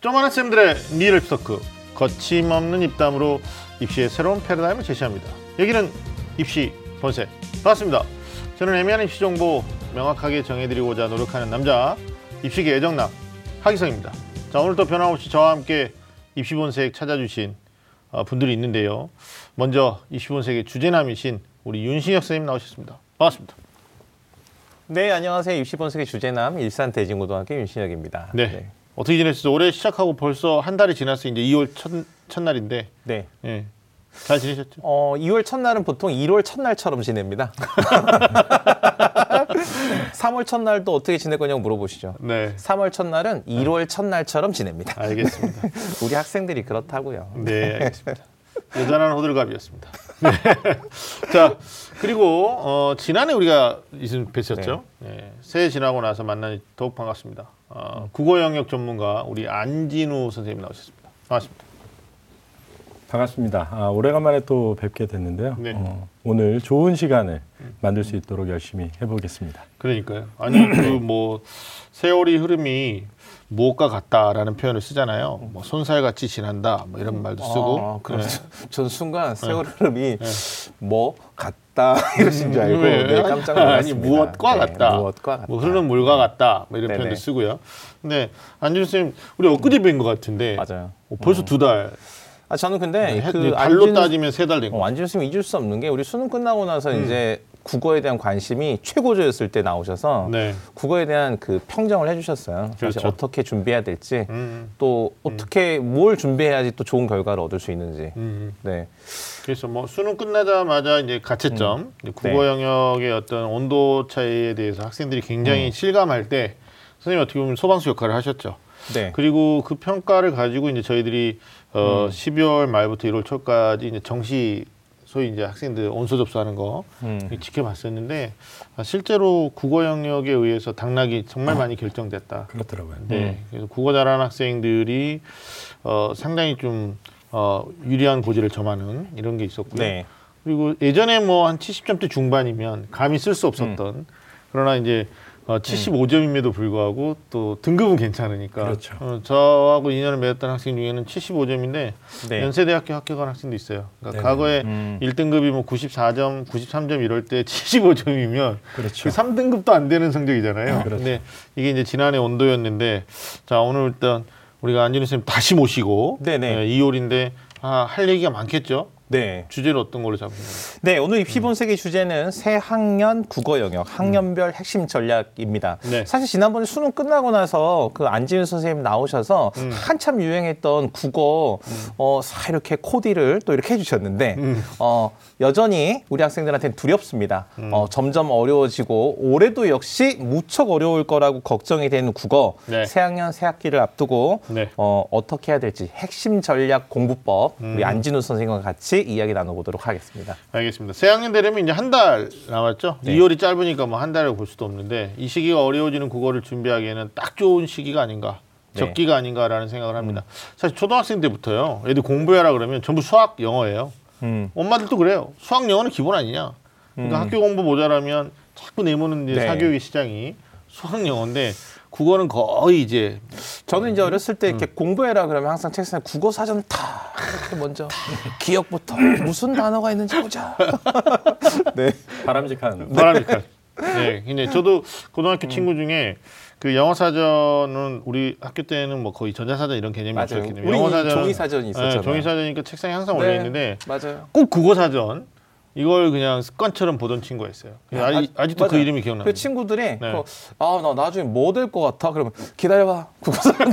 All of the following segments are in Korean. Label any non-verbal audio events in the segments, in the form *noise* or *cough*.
쪼만한 쌤들의 니을 토크 거침없는 입담으로 입시의 새로운 패러다임을 제시합니다. 여기는 입시 본색 반갑습니다. 저는 애매한 입시 정보 명확하게 정해드리고자 노력하는 남자 입시계 애정남 하기성입니다. 자 오늘도 변함없이 저와 함께 입시 본색 찾아주신 어, 분들이 있는데요. 먼저 입시 본색의 주제남이신 우리 윤신혁 선생님 나오셨습니다. 반갑습니다. 네, 안녕하세요. 입시 본색의 주제남 일산 대진고등학교 윤신혁입니다. 네. 어떻게 지내셨어요? 올해 시작하고 벌써 한 달이 지났어요. 이제 2월 첫, 첫날인데 네. 예. 잘 지내셨죠? 어, 2월 첫날은 보통 1월 첫날처럼 지냅니다. *laughs* 3월 첫날도 어떻게 지낼 거냐고 물어보시죠. 네. 3월 첫날은 1월 첫날처럼 지냅니다. 알겠습니다. *laughs* 우리 학생들이 그렇다고요. 네, 알겠습니다. *laughs* 여전한 호들갑이었습니다. *laughs* 네. 자, 그리고 어, 지난해 우리가 이승 뵀었죠. 네. 새해 지나고 나서 만나니 더욱 반갑습니다. 어, 국어 영역 전문가 우리 안진우 선생님 나오셨습니다. 반갑습니다. 반갑습니다. 아, 오래간만에 또 뵙게 됐는데요. 네. 어, 오늘 좋은 시간을 만들 수 있도록 열심히 해보겠습니다. 그러니까요. 아니 그 *clears throat* 뭐 세월이 흐름이 무엇과 같다라는 표현을 쓰잖아요. 뭐 손살같이 지난다 뭐 이런 말도 쓰고. 아, 그럼 네. 전 순간 세월 흐름이 뭐 같다 이러신 줄 알고 왜? 네, 깜짝 아니 놀랐습니다. 무엇과 네, 같다. 무엇과 같다. 뭐 흐르는 물과 같다. 뭐 이런 네네. 표현도 쓰고요. 근데 안준수 선생님 우리 엊그제 뵌것 같은데 맞아요. 어, 벌써 두 달. 아 저는 근데 해- 그 달로 안진우- 따지면 세 달 된 거. 어, 안진수 님 잊을 수 없는 게 우리 수능 끝나고 나서 음. 이제 국어에 대한 관심이 최고조였을 때 나오셔서 네. 국어에 대한 그 평정을 해주셨어요. 그렇죠. 어떻게 준비해야 될지 음, 또 어떻게 뭘 준비해야지 또 좋은 결과를 얻을 수 있는지. 음. 네. 그래서 뭐 수능 끝나자마자 이제 가채점, 이제 국어 네. 영역의 어떤 온도 차이에 대해서 학생들이 굉장히 음. 실감할 때 선생님 어떻게 보면 소방수 역할을 하셨죠. 네. 그리고 그 평가를 가지고 이제 저희들이 어 음. 12월 말부터 1월 초까지 이제 정시 소위 이제 학생들 온서 접수하는 거 음. 지켜봤었는데 아, 실제로 국어 영역에 의해서 당락이 정말 많이 결정됐다. 그렇더라고요. 네. 그래서 국어 잘하는 학생들이 어 상당히 좀 어, 유리한 고지를 점하는 이런 게 있었고요. 네. 그리고 예전에 뭐 한 70점대 중반이면 감히 쓸 수 없었던 음. 그러나 이제 어, 75점임에도 불구하고 또 등급은 괜찮으니까 그렇죠. 어, 저하고 인연을 맺었던 학생 중에는 75점인데 네. 연세대학교 합격한 학생도 있어요. 그러니까 네네. 과거에 음. 1등급이 뭐 94점, 93점 이럴 때 75점이면 그렇죠. 그 3등급도 안 되는 성적이잖아요. 그렇죠. 근데 이게 이제 지난해 온도였는데 자 오늘 일단 우리가 안진우 선생님 다시 모시고 네네. 2월인데 아, 할 얘기가 많겠죠. 네. 주제를 어떤 걸로 잡으면 네, 오늘 입시본색의 주제는 새 학년 국어 영역, 학년별 핵심 전략입니다. 네. 사실 지난번에 수능 끝나고 나서 그 안지윤 선생님 나오셔서 음. 한참 유행했던 국어 어, 사 이렇게 코디를 또 이렇게 해주셨는데 음. 어, 여전히 우리 학생들한테는 두렵습니다. 어, 점점 어려워지고 올해도 역시 무척 어려울 거라고 걱정이 되는 국어 네. 새 학년 새 학기를 앞두고 네. 어, 어떻게 해야 될지 핵심 전략 공부법 음. 우리 안진우 선생님과 같이 이야기 나눠보도록 하겠습니다. 알겠습니다. 새학년 되려면 이제 한 달 남았죠. 네. 2월이 짧으니까 뭐 한 달을 볼 수도 없는데 이 시기가 어려워지는 국어를 준비하기에는 딱 좋은 시기가 아닌가. 네. 적기가 아닌가라는 생각을 합니다. 사실 초등학생 때부터요. 애들 공부해라 그러면 전부 수학 영어예요. 음. 엄마들도 그래요. 수학 영어는 기본 아니냐. 그러니까 음. 학교 공부 모자라면 자꾸 내모는 이제 네. 사교육의 시장이 수학 영어인데 국어는 거의 이제 저는 이제 어렸을 때 음. 이렇게 공부해라 그러면 항상 책상에 국어 사전 다 이렇게 먼저 기억부터 *laughs* 무슨 단어가 있는지 보자. *laughs* 네. 바람직한. 바람직한. *laughs* 네, 근데 저도 음. 고등학교 친구 중에 그 영어 사전은 우리 학교 때는 뭐 거의 전자 사전 이런 개념이 맞아요. 없었기 때문에 우리 영어 사전 종이 사전이 있었잖아요. 종이 사전이니까 책상에 항상 네. 올려 있는데 맞아요. 꼭 국어 사전 이걸 그냥 습관처럼 보던 친구가 있어요. 아직, 아, 아직도 그 맞아요. 이름이 기억나요. 그 친구들이 네. 아나 나중에 뭐 될 것 같아 그러면 기다려봐 국어 사전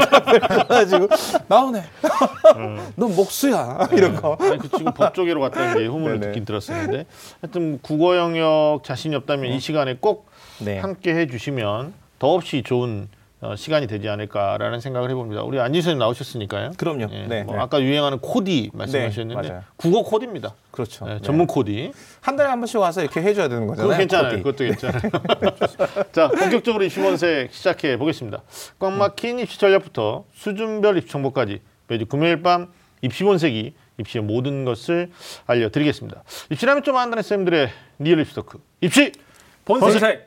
가지고 나오네 *laughs* 넌 목수야 이런 거 아니, 그 친구 법조계로 갔다는 게 후문을 네네. 듣긴 들었었는데 하여튼 국어 영역 자신이 없다면 이 시간에 꼭 네. 함께 해주시면 더없이 좋은 어, 시간이 되지 않을까라는 생각을 해봅니다. 우리 안지선님 나오셨으니까요. 그럼요. 예, 네. 뭐 네. 아까 유행하는 코디 말씀하셨는데 네. 국어 코디입니다. 그렇죠. 예, 네. 전문 코디. 한 달에 한 번씩 와서 이렇게 해줘야 되는 거잖아요. 그거 괜찮아요. 코디. 그것도 괜찮아요. *laughs* 자, 본격적으로 입시본색 시작해 보겠습니다. 꽉 막힌 입시 전략부터 수준별 입시 정보까지 매주 금요일 밤 입시본색이 입시의 모든 것을 알려드리겠습니다. 입시라면 좀 안다는 쌤들의 real 입시 토크. 입시 본색. 본색.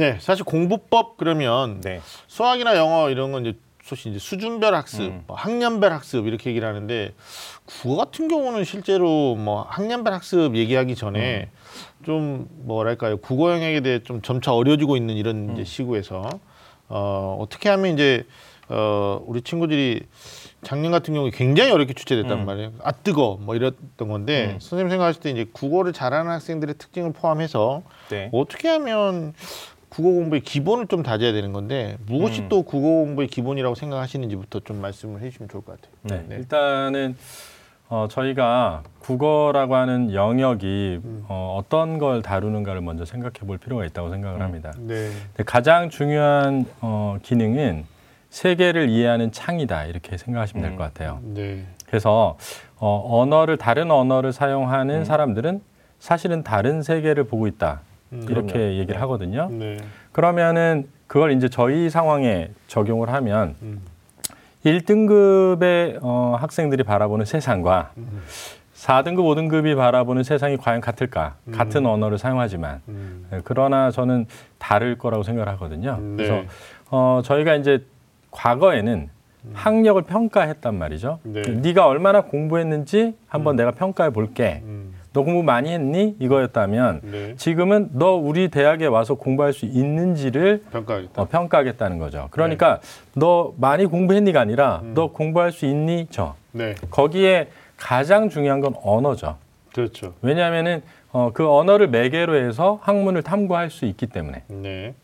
네, 사실 공부법 그러면 네. 수학이나 영어 이런 건 이제 소위 이제 수준별 학습, 음. 뭐 학년별 학습 이렇게 얘기를 하는데 국어 같은 경우는 실제로 뭐 학년별 학습 얘기하기 전에 음. 좀 뭐랄까요 국어 영역에 대해 좀 점차 어려지고 있는 이런 음. 이제 시구에서 어, 어떻게 하면 이제 어, 우리 친구들이 작년 같은 경우에 굉장히 어렵게 출제됐단 음. 말이에요. 아 뜨거 뭐 이랬던 건데 음. 선생님 생각하실 때 이제 국어를 잘하는 학생들의 특징을 포함해서 네. 어떻게 하면 국어 공부의 기본을 좀 다져야 되는 건데 무엇이 음. 또 국어 공부의 기본이라고 생각하시는지부터 좀 말씀을 해주시면 좋을 것 같아요. 네, 네. 일단은 어, 저희가 국어라고 하는 영역이 음. 어, 어떤 걸 다루는가를 먼저 생각해 볼 필요가 있다고 생각을 합니다. 네. 근데 가장 중요한 어, 기능은 세계를 이해하는 창이다 이렇게 생각하시면 될 음. 것 같아요. 네. 그래서 어, 언어를 다른 언어를 사용하는 음. 사람들은 사실은 다른 세계를 보고 있다 음. 이렇게 그럼요. 얘기를 네. 하거든요. 네. 그러면은 그걸 이제 저희 상황에 적용을 하면 음. 1등급의 어, 학생들이 바라보는 세상과 음. 4등급, 5등급이 바라보는 세상이 과연 같을까? 음. 같은 언어를 사용하지만 음. 네, 그러나 저는 다를 거라고 생각을 하거든요. 네. 그래서 어, 저희가 이제 과거에는 학력을 평가했단 말이죠. 네. 네가 얼마나 공부했는지 한번 내가 평가해 볼게. 음. 너 공부 많이 했니? 이거였다면 네. 지금은 너 우리 대학에 와서 공부할 수 있는지를 평가하겠다. 어, 평가하겠다는 거죠. 그러니까 너 많이 공부했니가 아니라 음. 너 공부할 수 있니? 저 네. 거기에 가장 중요한 건 언어죠. 그렇죠. 왜냐하면은 어, 그 언어를 매개로 해서 학문을 탐구할 수 있기 때문에. 네.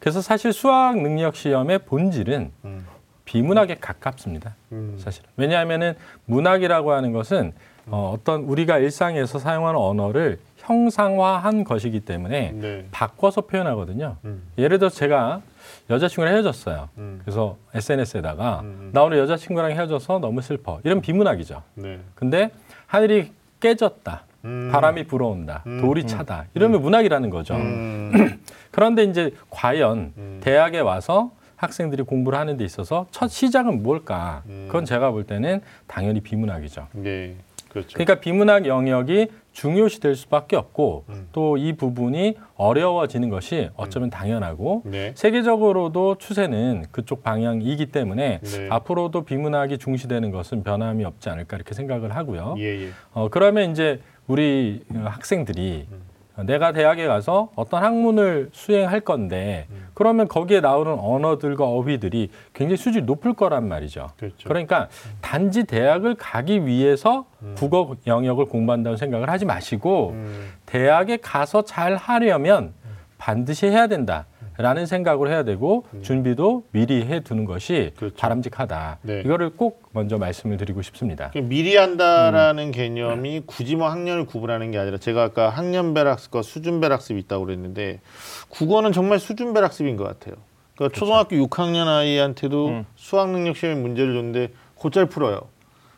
그래서 사실 수학 능력 시험의 본질은 음. 비문학에 가깝습니다. 음. 사실은. 왜냐하면은 문학이라고 하는 것은 어, 어떤 우리가 일상에서 사용하는 언어를 형상화한 것이기 때문에 네. 바꿔서 표현하거든요. 음. 예를 들어서 제가 여자친구랑 헤어졌어요. 음. 그래서 SNS에다가 음. 나 오늘 여자친구랑 헤어져서 너무 슬퍼. 이런 비문학이죠. 네. 근데 하늘이 깨졌다. 음. 바람이 불어온다. 음. 돌이 차다. 이러면 문학이라는 거죠. 음. *clears throat* 그런데 이제 과연 음. 대학에 와서 학생들이 공부를 하는 데 있어서 첫 시작은 뭘까? 음. 그건 제가 볼 때는 당연히 비문학이죠. 네. 그렇죠. 그러니까 비문학 영역이 중요시 될 수밖에 없고 음. 또이 부분이 어려워지는 것이 어쩌면 당연하고 네. 세계적으로도 추세는 그쪽 방향이기 때문에 네. 앞으로도 비문학이 중시되는 것은 변함이 없지 않을까 이렇게 생각을 하고요. 예, 예. 어, 그러면 이제 우리 어, 학생들이 음. 어, 내가 대학에 가서 어떤 학문을 수행할 건데 음. 그러면 거기에 나오는 언어들과 어휘들이 굉장히 수준이 높을 거란 말이죠. 그렇죠. 그러니까 단지 대학을 가기 위해서 음. 국어 영역을 공부한다는 생각을 하지 마시고 음. 대학에 가서 잘 하려면 반드시 해야 된다 라는 생각을 해야 되고 준비도 미리 해 두는 것이 음. 그렇죠. 바람직하다. 네. 이거를 꼭 먼저 말씀을 드리고 싶습니다. 그러니까 미리 한다라는 개념이 굳이 뭐 학년을 구분하는 게 아니라 제가 아까 학년별 학습과 수준별 학습이 있다고 그랬는데 국어는 정말 수준별 학습인 것 같아요. 그러니까 초등학교 6학년 아이한테도 음. 수학 능력 시험에 문제를 줬는데 곧잘 풀어요.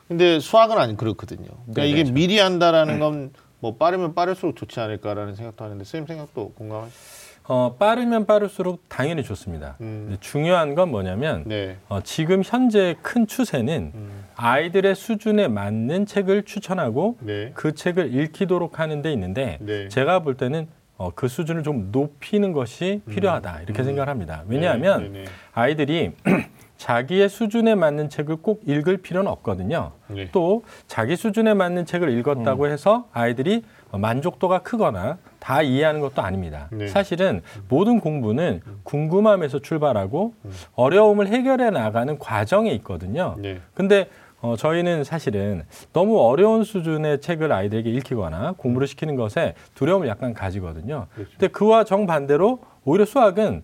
근데 수학은 아니 그렇거든요. 그러니까 네, 이게 그렇죠. 미리 한다라는 건 뭐 빠르면 빠를수록 좋지 않을까라는 생각도 하는데 선생님 생각도 공감하시죠? 어, 빠르면 빠를수록 당연히 좋습니다. 음. 중요한 건 뭐냐면 네. 어, 지금 현재 큰 추세는 음. 아이들의 수준에 맞는 책을 추천하고 네. 그 책을 읽히도록 하는 데 있는데 네. 제가 볼 때는 어, 그 수준을 좀 높이는 것이 필요하다 이렇게 생각을 합니다. 왜냐하면 네, 네, 네. 아이들이 *clears throat* 자기의 수준에 맞는 책을 꼭 읽을 필요는 없거든요. 네. 또 자기 수준에 맞는 책을 읽었다고 해서 아이들이 만족도가 크거나 다 이해하는 것도 아닙니다. 네. 사실은 모든 공부는 궁금함에서 출발하고 어려움을 해결해 나가는 과정에 있거든요. 네. 근데 어, 저희는 사실은 너무 어려운 수준의 책을 아이들에게 읽히거나 공부를 시키는 것에 두려움을 약간 가지거든요. 그렇죠. 근데 그와 정반대로 오히려 수학은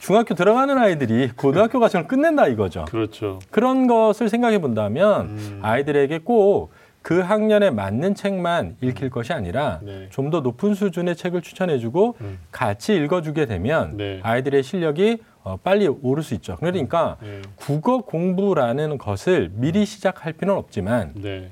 중학교 들어가는 아이들이 고등학교 과정을 끝낸다 이거죠. 그렇죠. 그런 것을 생각해 본다면 음. 아이들에게 꼭 그 학년에 맞는 책만 읽힐 것이 아니라 네. 좀더 높은 수준의 책을 추천해주고 음. 같이 읽어주게 되면 네. 아이들의 실력이 어, 빨리 오를 수 있죠. 그러니까 네. 국어 공부라는 것을 미리 시작할 필요는 없지만 네.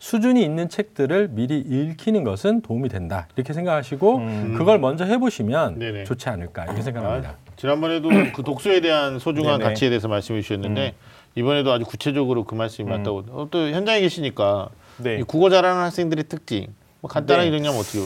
수준이 있는 책들을 미리 읽히는 것은 도움이 된다 이렇게 생각하시고 음. 그걸 먼저 해보시면 네네. 좋지 않을까 이렇게 생각합니다. 아, 지난번에도 그 독서에 대한 소중한 네네. 가치에 대해서 말씀해 주셨는데 이번에도 아주 구체적으로 그 말씀이 음. 맞다고 어, 또 현장에 계시니까 네. 이 국어 잘하는 학생들의 특징 뭐 간단하게 네. 정리하면 어떻게?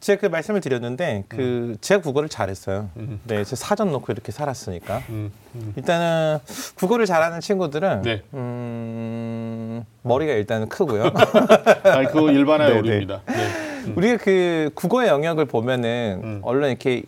제가 그 말씀을 드렸는데 그 제가 국어를 잘했어요. 음. 네, 제가 사전 놓고 이렇게 살았으니까. 음, 음. 일단은 국어를 잘하는 친구들은 네. 음, 머리가 일단은 크고요. *laughs* 아니 그거 *laughs* 일반화의 네, 오류입니다. 네. 우리가 그 국어의 영역을 보면은 음. 언론 이렇게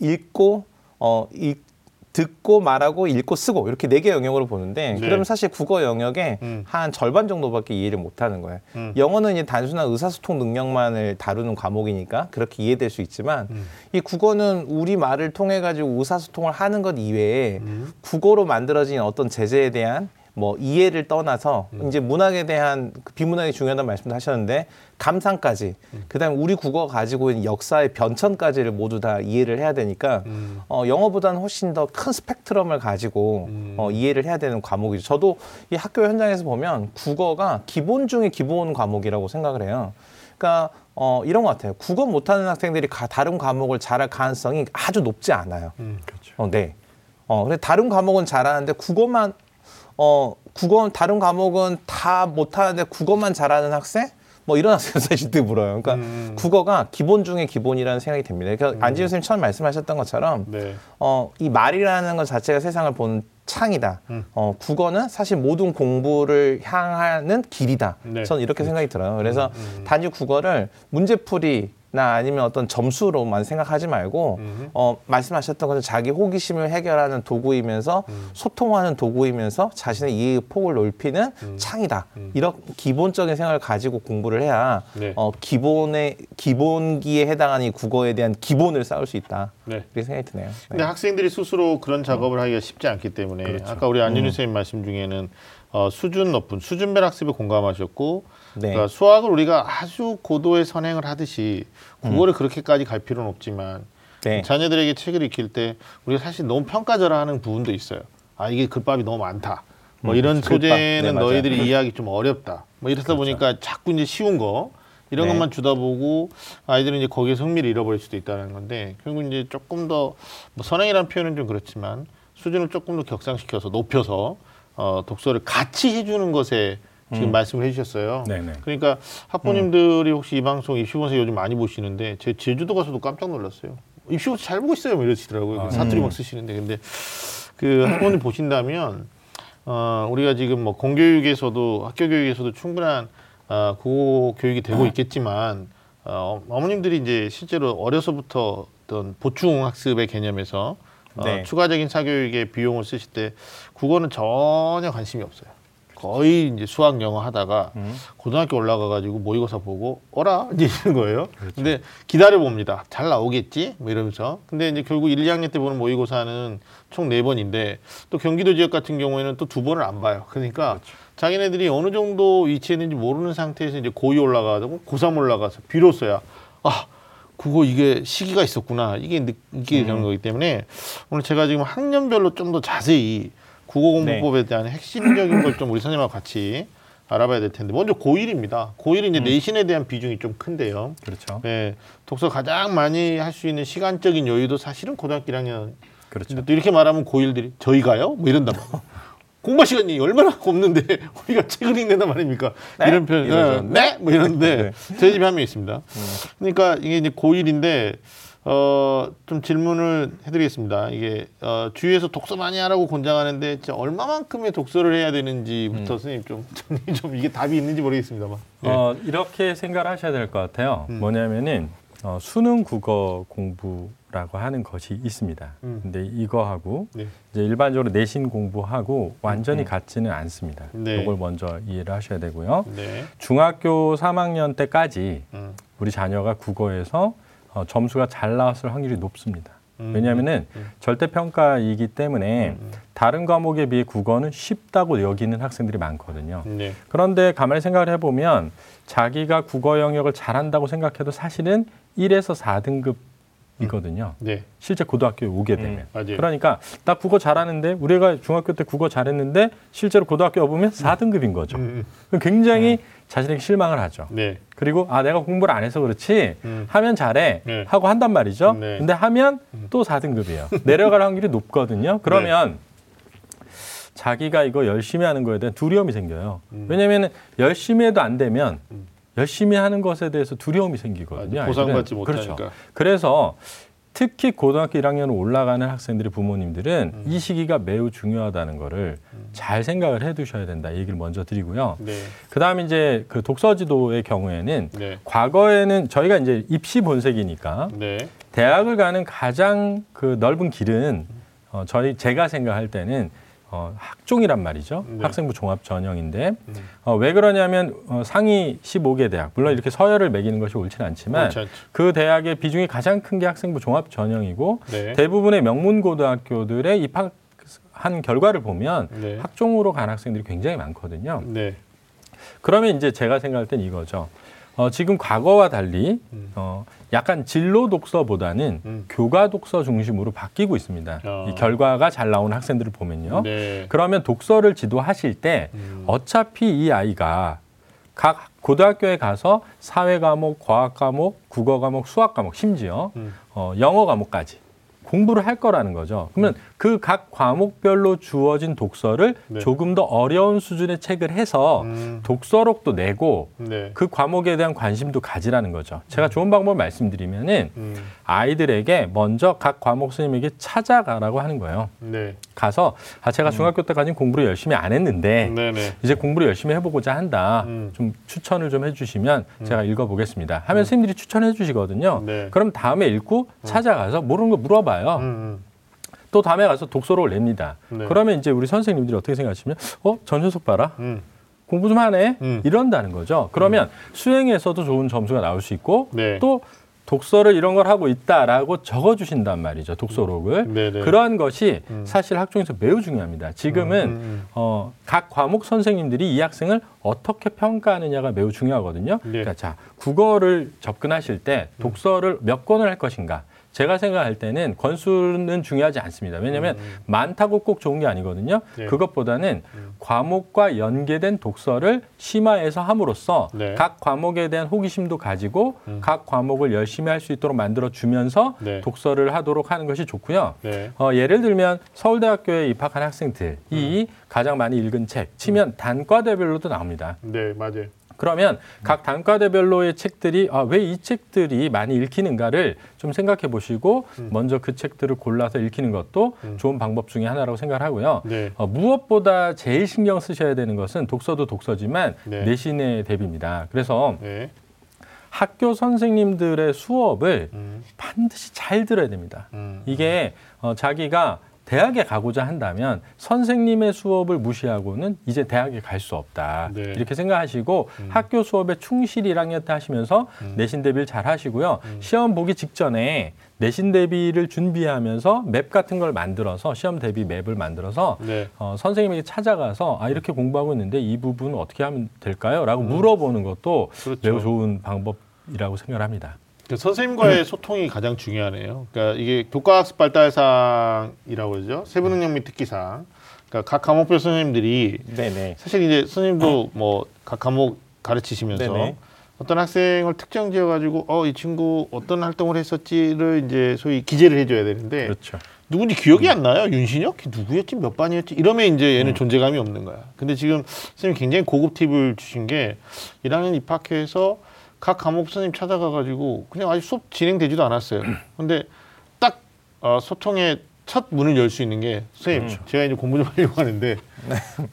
읽고 어 읽, 듣고 말하고 읽고 쓰고 이렇게 네 개 영역으로 보는데 네. 그러면 사실 국어 영역의 음. 한 절반 정도밖에 이해를 못 하는 거예요. 음. 영어는 이제 단순한 의사소통 능력만을 다루는 과목이니까 그렇게 이해될 수 있지만 음. 이 국어는 우리 말을 통해 가지고 의사소통을 하는 것 이외에 음. 국어로 만들어진 어떤 제재에 대한 뭐 이해를 떠나서 음. 이제 문학에 대한 그 비문학이 중요하다는 말씀도 하셨는데 감상까지 음. 그다음에 우리 국어가 가지고 있는 역사의 변천까지를 모두 다 이해를 해야 되니까 음. 어, 영어보다는 훨씬 더 큰 스펙트럼을 가지고 음. 어, 이해를 해야 되는 과목이죠. 저도 이 학교 현장에서 보면 국어가 기본 중에 기본 과목이라고 생각을 해요. 그러니까 어, 이런 것 같아요. 국어 못하는 학생들이 가, 다른 과목을 잘할 가능성이 아주 높지 않아요. 음. 그렇죠. 어, 네. 어, 근데 다른 과목은 잘하는데 국어만 어, 국어 다른 과목은 다 못하는데 국어만 잘하는 학생? 뭐 이런 학생 사실 드물어요. 그러니까 음. 국어가 기본 중에 기본이라는 생각이 듭니다. 그러니까 안지우 선생님 처음 말씀하셨던 것처럼 네. 어, 이 말이라는 것 자체가 세상을 보는 창이다. 음. 어, 국어는 사실 모든 공부를 향하는 길이다. 네. 저는 이렇게 생각이 들어요. 그래서 음. 단지 국어를 문제풀이 나 아니면 어떤 점수로만 생각하지 말고 음. 어, 말씀하셨던 것은 자기 호기심을 해결하는 도구이면서 음. 소통하는 도구이면서 자신의 이해의 폭을 넓히는 음. 창이다. 음. 이런 기본적인 생각을 가지고 공부를 해야 네. 어, 기본의 기본기에 해당하는 이 국어에 대한 기본을 쌓을 수 있다. 네. 그렇게 생각이 드네요. 네. 근데 학생들이 스스로 그런 작업을 하기가 쉽지 않기 때문에 그렇죠. 아까 우리 음. 안진우 선생님 말씀 중에는 어, 수준 높은 수준별 학습에 공감하셨고 네. 그러니까 수학을 우리가 아주 고도의 선행을 하듯이 음. 국어를 그렇게까지 갈 필요는 없지만 네. 자녀들에게 책을 익힐 때 우리가 사실 너무 평가절하하는 부분도 있어요. 아 이게 글밥이 너무 많다. 뭐 음, 이런 글밥. 소재는 네. 너희들이 *laughs* 이해하기 좀 어렵다. 뭐 이러다 보니까 자꾸 이제 쉬운 거 이런 네. 것만 주다 보고 아이들은 이제 거기에서 흥미를 잃어버릴 수도 있다는 건데 결국 이제 조금 더 뭐 선행이라는 표현은 좀 그렇지만 수준을 조금 더 격상시켜서 높여서 어, 독서를 같이 해주는 것에 지금 음. 말씀을 해주셨어요. 네네. 그러니까 학부모님들이 혹시 이 방송 입시본색 요즘 많이 보시는데 제 제주도 가서도 깜짝 놀랐어요. 입시본색 잘 보고 있어요, 뭐 이러시더라고요. 아, 사투리 음. 막 쓰시는데 근데 그 학부모님 보신다면 어, 우리가 지금 뭐 공교육에서도 학교 교육에서도 충분한 어, 국어 교육이 되고 있겠지만 어, 어머님들이 이제 실제로 어려서부터 어떤 보충 학습의 개념에서 어, 네. 추가적인 사교육에 비용을 쓰실 때 국어는 전혀 관심이 없어요. 거의 이제 수학 영어 하다가 음. 고등학교 올라가 가지고 모의고사 보고 어라 *laughs* 이제 이런 거예요. 그렇죠. 근데 기다려 봅니다. 잘 나오겠지 뭐 이러면서. 근데 이제 결국 1, 2학년 때 보는 모의고사는 총 네 번인데 또 경기도 지역 같은 경우에는 또 두 번을 안 봐요. 그러니까 그렇죠. 자기네들이 어느 정도 위치했는지 모르는 상태에서 이제 고2 올라가고 고3 올라가서 비로소야 아 그거 이게 시기가 있었구나 이게 느- 이게 음. 되는 거기 때문에 오늘 제가 지금 학년별로 좀 더 자세히 국어 공부법에 대한 핵심적인 걸 좀 우리 선생님하고 같이 알아봐야 될 텐데 먼저 고1입니다. 고1이 음. 이제 내신에 대한 비중이 좀 큰데요. 그렇죠. 네, 독서 가장 많이 할 수 있는 시간적인 여유도 사실은 고등학교 1학년. 그렇죠. 또 이렇게 말하면 고1들이 저희가요? 뭐 이런단 말이에요. *laughs* 공부 시간이 얼마나 없는데 *laughs* 우리가 책을 읽는단 말입니까? 네? 이런 표현. 어, 네? 뭐 이러는데 저희 집에 한 명 있습니다. 음. 그러니까 이게 이제 고1인데 어, 좀 질문을 해드리겠습니다. 이게 어, 주위에서 독서 많이 하라고 권장하는데 진짜 얼마만큼의 독서를 해야 되는지부터 선생님 *laughs* 좀, 좀 이게 답이 있는지 모르겠습니다만. 예. 어, 이렇게 생각을 하셔야 될 것 같아요. 음. 뭐냐면은 어, 수능 국어 공부라고 하는 것이 있습니다. 음. 근데 이거하고 네. 이제 일반적으로 내신 공부하고 완전히 같지는 않습니다. 네. 이걸 먼저 이해를 하셔야 되고요. 네. 중학교 3학년 때까지 음. 우리 자녀가 국어에서 어, 점수가 잘 나왔을 확률이 높습니다. 음. 왜냐하면은 음. 절대평가이기 때문에 음. 다른 과목에 비해 국어는 쉽다고 여기는 학생들이 많거든요. 네. 그런데 가만히 생각을 해보면 자기가 국어 영역을 잘한다고 생각해도 사실은 1에서 4등급 이거든요. 네. 실제 고등학교에 오게 되면. 맞아요. 그러니까 나 국어 잘하는데 우리가 중학교 때 국어 잘했는데 실제로 고등학교 와보면 4등급인 거죠. 음. 그럼 굉장히 자신에게 실망을 하죠. 네. 그리고 아 내가 공부를 안 해서 그렇지 음. 하면 잘해 네. 하고 한단 말이죠. 네. 근데 하면 또 4등급이에요. 내려갈 확률이 높거든요. 그러면 자기가 이거 열심히 하는 거에 대한 두려움이 생겨요. 음. 왜냐하면 열심히 해도 안 되면 음. 열심히 하는 것에 대해서 두려움이 생기거든요. 아, 보상받지. 못하니까. 그렇죠. 그래서 특히 고등학교 1학년 올라가는 학생들의 부모님들은 음. 이 시기가 매우 중요하다는 거를 잘 생각을 해 두셔야 된다. 이 얘기를 먼저 드리고요. 네. 그다음에 이제 그 독서 지도의 경우에는 네. 과거에는 저희가 이제 입시 본색이니까 네. 대학을 가는 가장 그 넓은 길은 어, 저희 제가 생각할 때는 어, 학종이란 말이죠. 네. 학생부 종합 전형인데 음. 어, 왜 그러냐면 어, 상위 15개 대학 물론 이렇게 서열을 매기는 것이 옳지는 않지만 않죠. 그 대학의 비중이 가장 큰 게 학생부 종합 전형이고 네. 대부분의 명문 고등학교들의 입학한 결과를 보면 네. 학종으로 간 학생들이 굉장히 많거든요. 네. 그러면 이제 제가 생각할 땐 이거죠. 어, 지금 과거와 달리 음. 어, 약간 진로 독서보다는 음. 교과 독서 중심으로 바뀌고 있습니다. 어. 이 결과가 잘 나오는 학생들을 보면요. 네. 그러면 독서를 지도하실 때 음. 어차피 이 아이가 각 고등학교에 가서 사회 과목, 과학 과목, 국어 과목, 수학 과목, 심지어 음. 어, 영어 과목까지 공부를 할 거라는 거죠. 그러면 그각 과목별로 주어진 독서를 네. 조금 더 어려운 수준의 책을 해서 음. 독서록도 내고 네. 그 과목에 대한 관심도 가지라는 거죠. 제가 좋은 방법을 말씀드리면은 음. 아이들에게 먼저 각 과목 선생님에게 찾아가라고 하는 거예요. 네. 가서 아 제가 중학교 때까지 공부를 열심히 안 했는데 네. 네. 이제 공부를 열심히 해보고자 한다. 음. 좀 추천을 좀 해주시면 제가 읽어보겠습니다. 하면 선생님들이 추천해 주시거든요. 네. 그럼 다음에 읽고 찾아가서 모르는 거 물어봐요. 음. 음. 또 다음에 가서 독서록을 냅니다. 네. 그러면 이제 우리 선생님들이 어떻게 생각하시면 어? 전 녀석 봐라. 음. 공부 좀 하네. 음. 이런다는 거죠. 그러면 수행에서도 좋은 점수가 나올 수 있고 네. 또 독서를 이런 걸 하고 있다라고 적어 주신단 말이죠. 독서록을. 네, 네. 그러한 것이 음. 사실 학종에서 매우 중요합니다. 지금은 음, 음. 어, 각 과목 선생님들이 이 학생을 어떻게 평가하느냐가 매우 중요하거든요. 네. 그러니까 자 국어를 접근하실 때 독서를 몇 권을 할 것인가. 제가 생각할 때는 권수는 중요하지 않습니다. 왜냐하면 많다고 꼭 좋은 게 아니거든요. 음. 네. 그것보다는 음. 과목과 연계된 독서를 심화해서 함으로써 네. 각 과목에 대한 호기심도 가지고 음. 각 과목을 열심히 할 수 있도록 만들어 주면서 네. 독서를 하도록 하는 것이 좋고요. 네. 어, 예를 들면 서울대학교에 입학한 학생들이 가장 많이 읽은 책 치면 단과대별로도 나옵니다. 네. 맞아요. 그러면 각 단과대별로의 책들이 아, 왜 이 책들이 많이 읽히는가를 좀 생각해 보시고 먼저 그 책들을 골라서 읽히는 것도 음. 좋은 방법 중에 하나라고 생각하고요. 네. 어, 무엇보다 제일 신경 쓰셔야 되는 것은 독서도 독서지만 네. 내신의 대비입니다. 그래서 네. 학교 선생님들의 수업을 음. 반드시 잘 들어야 됩니다. 음. 이게 어, 자기가 대학에 가고자 한다면 선생님의 수업을 무시하고는 이제 대학에 갈 수 없다. 네. 이렇게 생각하시고 학교 수업에 충실히 1학년 때 하시면서 내신 대비를 잘 하시고요. 시험 보기 직전에 내신 대비를 준비하면서 맵 같은 걸 만들어서 시험 대비 맵을 만들어서 네. 어, 선생님에게 찾아가서 아 이렇게 공부하고 있는데 이 부분은 어떻게 하면 될까요? 라고 물어보는 것도 그렇죠. 매우 좋은 방법 이라고 생각을 합니다. 그 선생님과의 소통이 가장 중요하네요. 그러니까 이게 교과학습 발달상이라고 그러죠. 세부능력 및 특기상. 그러니까 각 과목별 선생님들이 네네. 사실 이제 선생님도 뭐 각 과목 가르치시면서 네네. 어떤 학생을 특정 지어 가지고 어 이 친구 어떤 활동을 했었지를 이제 소위 기재를 해줘야 되는데 그렇죠. 누군지 기억이 안 나요. 윤신혁 걔 누구였지 몇 반이었지 이러면 이제 얘는 존재감이 없는 거야. 근데 지금 선생님 굉장히 고급 팁을 주신 게 1학년 입학해서 각 과목 선생님 찾아가 가지고 그냥 아직 수업 진행되지도 않았어요. 근데 딱 어, 소통의 첫 문을 열 수 있는 게 선생님 제가 이제 공부 좀 하려고 하는데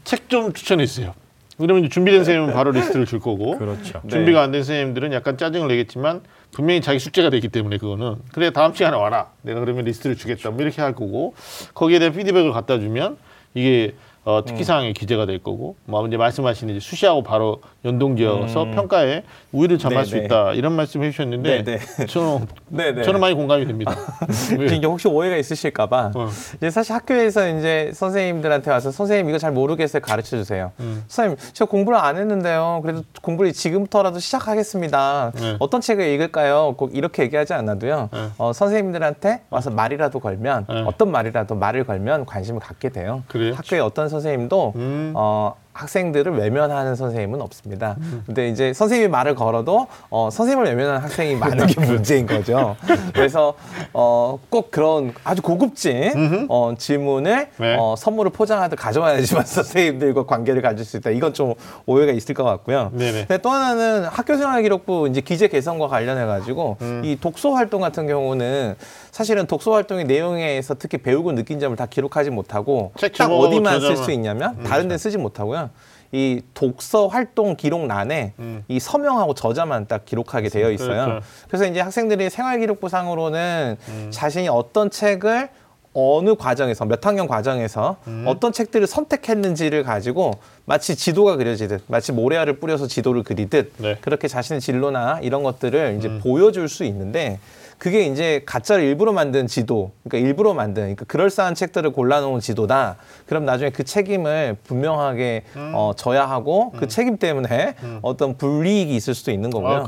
책좀 추천해 주세요. 그러면 이제 준비된 선생님은 바로 리스트를 줄 거고 그렇죠. 네. 준비가 안 된 선생님들은 약간 짜증을 내겠지만 분명히 자기 숙제가 되기 때문에 그거는 그래 다음 시간에 와라 내가 그러면 리스트를 주겠다 뭐 이렇게 할 거고 거기에 대한 피드백을 갖다 주면 이게 어, 특기사항에 기재가 될 거고 뭐 이제 말씀하신 이제 수시하고 바로 연동지어서 평가에 우위를 점할 수 네네. 있다 이런 말씀 해주셨는데 네네. 저는. *laughs* 저는 많이 공감이 됩니다. *laughs* 왜? 이게 혹시 오해가 있으실까봐 어. 이제 사실 학교에서 이제 선생님들한테 와서 선생님 이거 잘 모르겠어요 가르쳐 주세요. 음. 선생님 제가 공부를 안 했는데요. 그래도 공부를 지금부터라도 시작하겠습니다. 네. 어떤 책을 읽을까요? 꼭 이렇게 얘기하지 않아도요. 네. 어, 선생님들한테 와서 말이라도 걸면 네. 어떤 말이라도 말을 걸면 관심을 갖게 돼요. 그래요? 학교에 어떤 선 생님도 음. 어, 학생들을 외면하는 선생님은 없습니다. 근데 이제 선생님이 말을 걸어도 어, 선생님을 외면하는 학생이 많은 게 *laughs* 문제인 거죠. 그래서 어, 꼭 그런 아주 고급진 어, 질문을 네. 어, 선물을 포장하듯 가져와야지만 *laughs* 선생님들과 관계를 가질 수 있다. 이건 좀 오해가 있을 것 같고요. 네네. 근데 또 하나는 학교생활 기록부 이제 기재 개선과 관련해 가지고 음. 이 독서 활동 같은 경우는 사실은 독서 활동의 내용에서 특히 배우고 느낀 점을 다 기록하지 못하고 책딱 어디만 쓸. 수 있냐면 다른 데는 쓰지 못하고요. 이 독서 활동 기록란에 음. 이 서명하고 저자만 딱 기록하게 되어 있어요. 그렇죠. 그래서 이제 학생들이 생활기록부상으로는 음. 자신이 어떤 책을 어느 과정에서 몇 학년 과정에서 음. 어떤 책들을 선택했는지를 가지고 마치 지도가 그려지듯 마치 모래알을 뿌려서 지도를 그리듯 네. 음. 그렇게 자신의 진로나 이런 것들을 이제 보여줄 수 있는데 그게 이제 가짜를 일부러 만든 지도, 그러니까 일부러 만든, 그러니까 그럴싸한 책들을 골라놓은 지도다. 그럼 나중에 그 책임을 분명하게 음. 어, 져야 하고 그 책임 때문에 어떤 불이익이 있을 수도 있는 거고요. 아,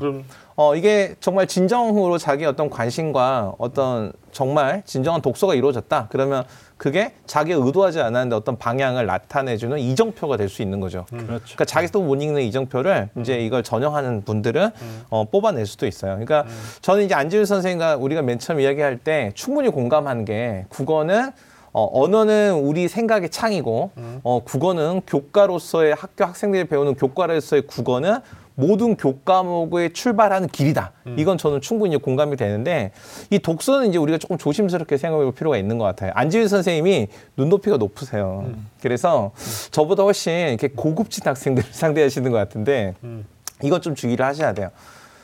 어, 이게 정말 진정으로 자기 어떤 관심과 어떤 정말 진정한 독서가 이루어졌다. 그러면 그게 자기가 의도하지 않았는데 어떤 방향을 나타내주는 이정표가 될 수 있는 거죠. 그렇죠. 그러니까 자기도 못 읽는 이정표를 이제 이걸 전형하는 분들은 어, 뽑아낼 수도 있어요. 그러니까 저는 이제 안지훈 선생님과 우리가 맨 처음 이야기할 때 충분히 공감한 게 국어는 어, 언어는 우리 생각의 창이고 어, 국어는 교과로서의 학교 학생들이 배우는 교과로서의 국어는 모든 교과목의 출발하는 길이다. 이건 저는 충분히 공감이 되는데 이 독서는 이제 우리가 조금 조심스럽게 생각해 볼 필요가 있는 것 같아요. 안지윤 선생님이 눈높이가 높으세요. 그래서 저보다 훨씬 이렇게 고급진 학생들을 *laughs* 상대하시는 것 같은데 이건 좀 주의를 하셔야 돼요.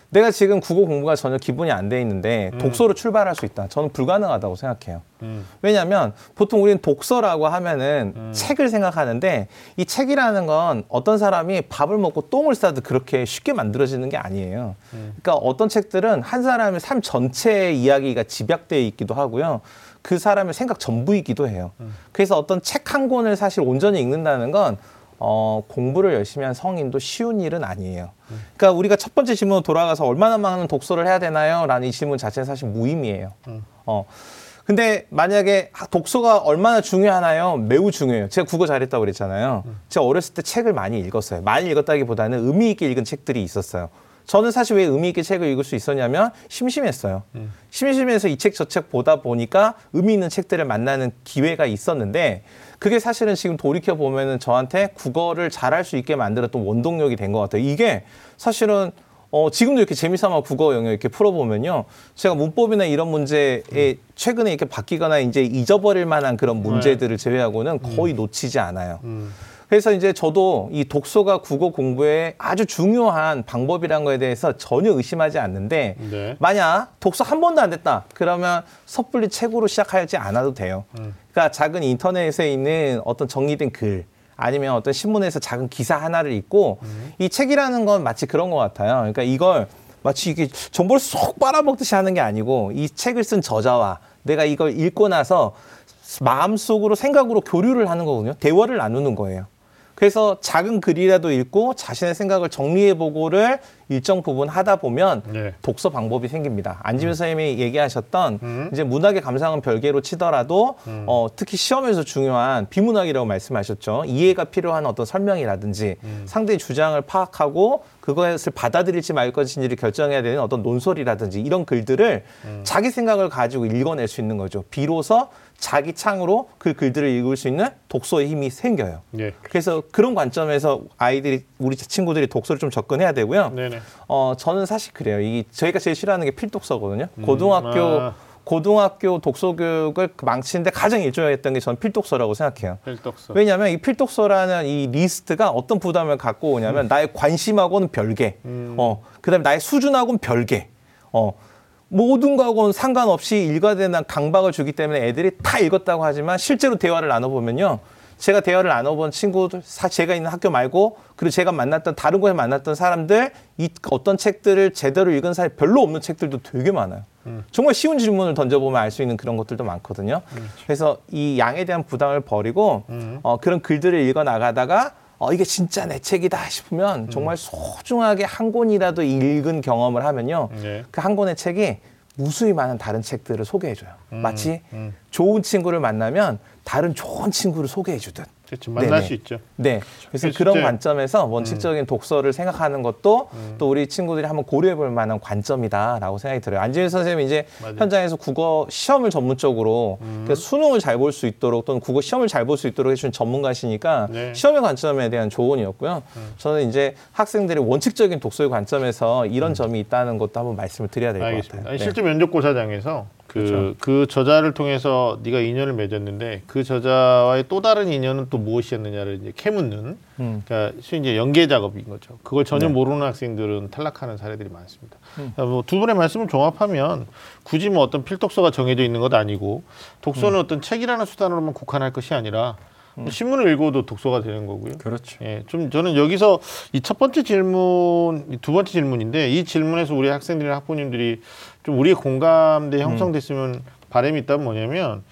내가 지금 국어 공부가 전혀 기본이 안 돼 있는데 독서로 출발할 수 있다. 저는 불가능하다고 생각해요. 음. 왜냐하면 보통 우리는 독서라고 하면은 음. 책을 생각하는데 이 책이라는 건 어떤 사람이 밥을 먹고 똥을 싸도 그렇게 쉽게 만들어지는 게 아니에요. 음. 그러니까 어떤 책들은 한 사람의 삶 전체의 이야기가 집약되어 있기도 하고요. 그 사람의 생각 전부이기도 해요. 음. 그래서 어떤 책 한 권을 사실 온전히 읽는다는 건 어, 공부를 열심히 한 성인도 쉬운 일은 아니에요. 그러니까 우리가 첫 번째 질문으로 돌아가서 얼마나 많은 독서를 해야 되나요? 라는 이 질문 자체는 사실 무의미해요. 어. 근데 만약에 독서가 얼마나 중요하나요? 매우 중요해요. 제가 국어 잘했다고 그랬잖아요. 제가 어렸을 때 책을 많이 읽었어요. 많이 읽었다기보다는 의미 있게 읽은 책들이 있었어요. 저는 사실 왜 의미 있게 책을 읽을 수 있었냐면 심심했어요. 심심해서 이 책저책 보다 보니까 의미 있는 책들을 만나는 기회가 있었는데 그게 사실은 지금 돌이켜 보면은 저한테 국어를 잘할 수 있게 만들었던 원동력이 된 것 같아요. 이게 사실은 어, 지금도 이렇게 재미삼아 국어 영역 이렇게 풀어보면요. 제가 문법이나 이런 문제에 최근에 이렇게 바뀌거나 이제 잊어버릴 만한 그런 문제들을 제외하고는 거의 놓치지 않아요. 음. 그래서 이제 저도 이 독서가 국어 공부에 아주 중요한 방법이라는 거에 대해서 전혀 의심하지 않는데 네. 만약 독서 한 번도 안 됐다 그러면 섣불리 책으로 시작하지 않아도 돼요. 그러니까 작은 인터넷에 있는 어떤 정리된 글 아니면 어떤 신문에서 작은 기사 하나를 읽고 이 책이라는 건 마치 그런 것 같아요. 그러니까 이걸 마치 이게 정보를 쏙 빨아먹듯이 하는 게 아니고 이 책을 쓴 저자와 내가 이걸 읽고 나서 마음속으로 생각으로 교류를 하는 거거든요. 대화를 나누는 거예요. 그래서 작은 글이라도 읽고 자신의 생각을 정리해 보고를 일정 부분 하다 보면 네. 독서 방법이 생깁니다. 안지민 선생님이 얘기하셨던 음. 이제 문학의 감상은 별개로 치더라도 어, 특히 시험에서 중요한 비문학이라고 말씀하셨죠. 이해가 필요한 어떤 설명이라든지 음. 상대의 주장을 파악하고 그것을 받아들일지 말 것인지를 결정해야 되는 어떤 논설이라든지 이런 글들을 음. 자기 생각을 가지고 읽어낼 수 있는 거죠. 비로소 자기 창으로 그 글들을 읽을 수 있는 독서의 힘이 생겨요. 예. 그래서 그런 관점에서 아이들이 우리 친구들이 독서를 좀 접근해야 되고요. 네네. 어 저는 사실 그래요. 이 저희가 제일 싫어하는 게 필독서거든요. 고등학교 아. 고등학교 독서 교육을 망치는데 가장 일조했던 게 저는 필독서라고 생각해요. 필독서. 왜냐하면 이 필독서라는 이 리스트가 어떤 부담을 갖고 오냐면 나의 관심하고는 별개, 어 그다음에 나의 수준하고는 별개, 어 모든 거하고는 상관없이 읽어야 되는 강박을 주기 때문에 애들이 다 읽었다고 하지만 실제로 대화를 나눠보면요. 제가 대화를 나눠본 친구들, 사- 제가 있는 학교 말고 그리고 제가 만났던 다른 곳에 만났던 사람들 이 어떤 책들을 제대로 읽은 사람이 별로 없는 책들도 되게 많아요. 정말 쉬운 질문을 던져보면 알 수 있는 그런 것들도 많거든요. 그래서 이 양에 대한 부담을 버리고 어, 그런 글들을 읽어 나가다가 어, 이게 진짜 내 책이다 싶으면 정말 소중하게 한 권이라도 읽은 경험을 하면요. 네. 그한 권의 책이 무수히 많은 다른 책들을 소개해줘요. 마치 좋은 친구를 만나면 다른 좋은 친구를 소개해주듯. 그렇죠. 만날 네네. 수 있죠. 네. 그래서 그런 진짜- 관점에서 원칙적인 독서를 생각하는 것도 음. 또 우리 친구들이 한번 고려해 볼 만한 관점이다라고 생각이 들어요. 안지민 선생님이 이제 맞아요. 현장에서 국어 시험을 전문적으로 음. 그러니까 수능을 잘 볼 수 있도록 또는 국어 시험을 잘 볼 수 있도록 해준 전문가시니까 네. 시험의 관점에 대한 조언이었고요. 저는 이제 학생들의 원칙적인 독서의 관점에서 이런 점이 있다는 것도 한번 말씀을 드려야 될것 음. 같아요. 아니, 네. 실제 면접고사장에서 그, 그렇죠. 그 저자를 통해서 네가 인연을 맺었는데 그 저자와의 또 다른 인연은 또 무엇이었느냐를 이제 캐묻는 음. 그러니까 소위 이제 연계 작업인 거죠. 그걸 전혀 네. 모르는 학생들은 탈락하는 사례들이 많습니다. 음. 뭐두 분의 말씀을 종합하면 굳이 뭐 어떤 필독서가 정해져 있는 것 아니고 독서는 어떤 책이라는 수단으로만 국한할 것이 아니라 뭐 신문을 읽어도 독서가 되는 거고요. 그렇죠. 예, 좀 저는 여기서 이 첫 번째 질문, 이두 번째 질문인데 이 질문에서 우리 학생들이나 학부모님들이 좀 우리의 공감대 형성됐으면 바람이 있다면 뭐냐면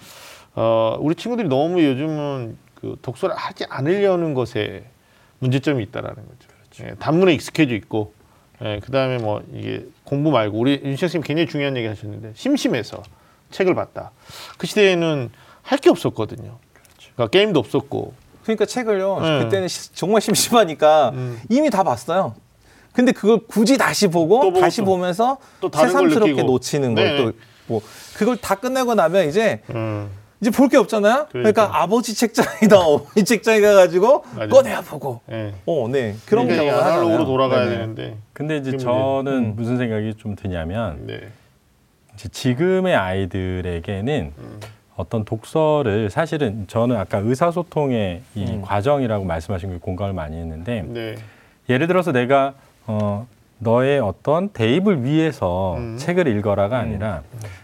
어, 우리 친구들이 너무 요즘은 그 독서를 하지 않으려는 것에 문제점이 있다라는 거죠. 예, 단문에 익숙해져 있고, 예, 그 다음에 뭐 이게 공부 말고 우리 윤식 선생님 굉장히 중요한 얘기 하셨는데 심심해서 책을 봤다. 그 시대에는 할 게 없었거든요. 그러니까 게임도 없었고, 그러니까 책을요. 네. 그때는 시- 정말 심심하니까 음. 이미 다 봤어요. 근데 그걸 굳이 다시 보고 또 보고 다시 또- 보면서 또 새삼스럽게. 놓치는 네. 걸또 뭐 그걸 다 끝내고 나면 이제 음, 이제 볼 게 없잖아요. 그러니까 그러니까. 아버지 책장이다 *laughs* 어머니 책장에 가가지고 맞아요. 꺼내야 보고. 예. 어, 네 그런 그러니까 경우가 아날로그로 하잖아요. 돌아가야 네네. 되는데, 근데 이제 저는 음. 무슨 생각이 좀 드냐면 네. 이제 지금의 아이들에게는 음. 어떤 독서를 사실은 저는 아까 의사소통의 이 음. 과정이라고 말씀하신 게 공감을 많이 했는데 네. 예를 들어서 내가 어 너의 어떤 대입을 위해서 음. 책을 읽어라가 아니라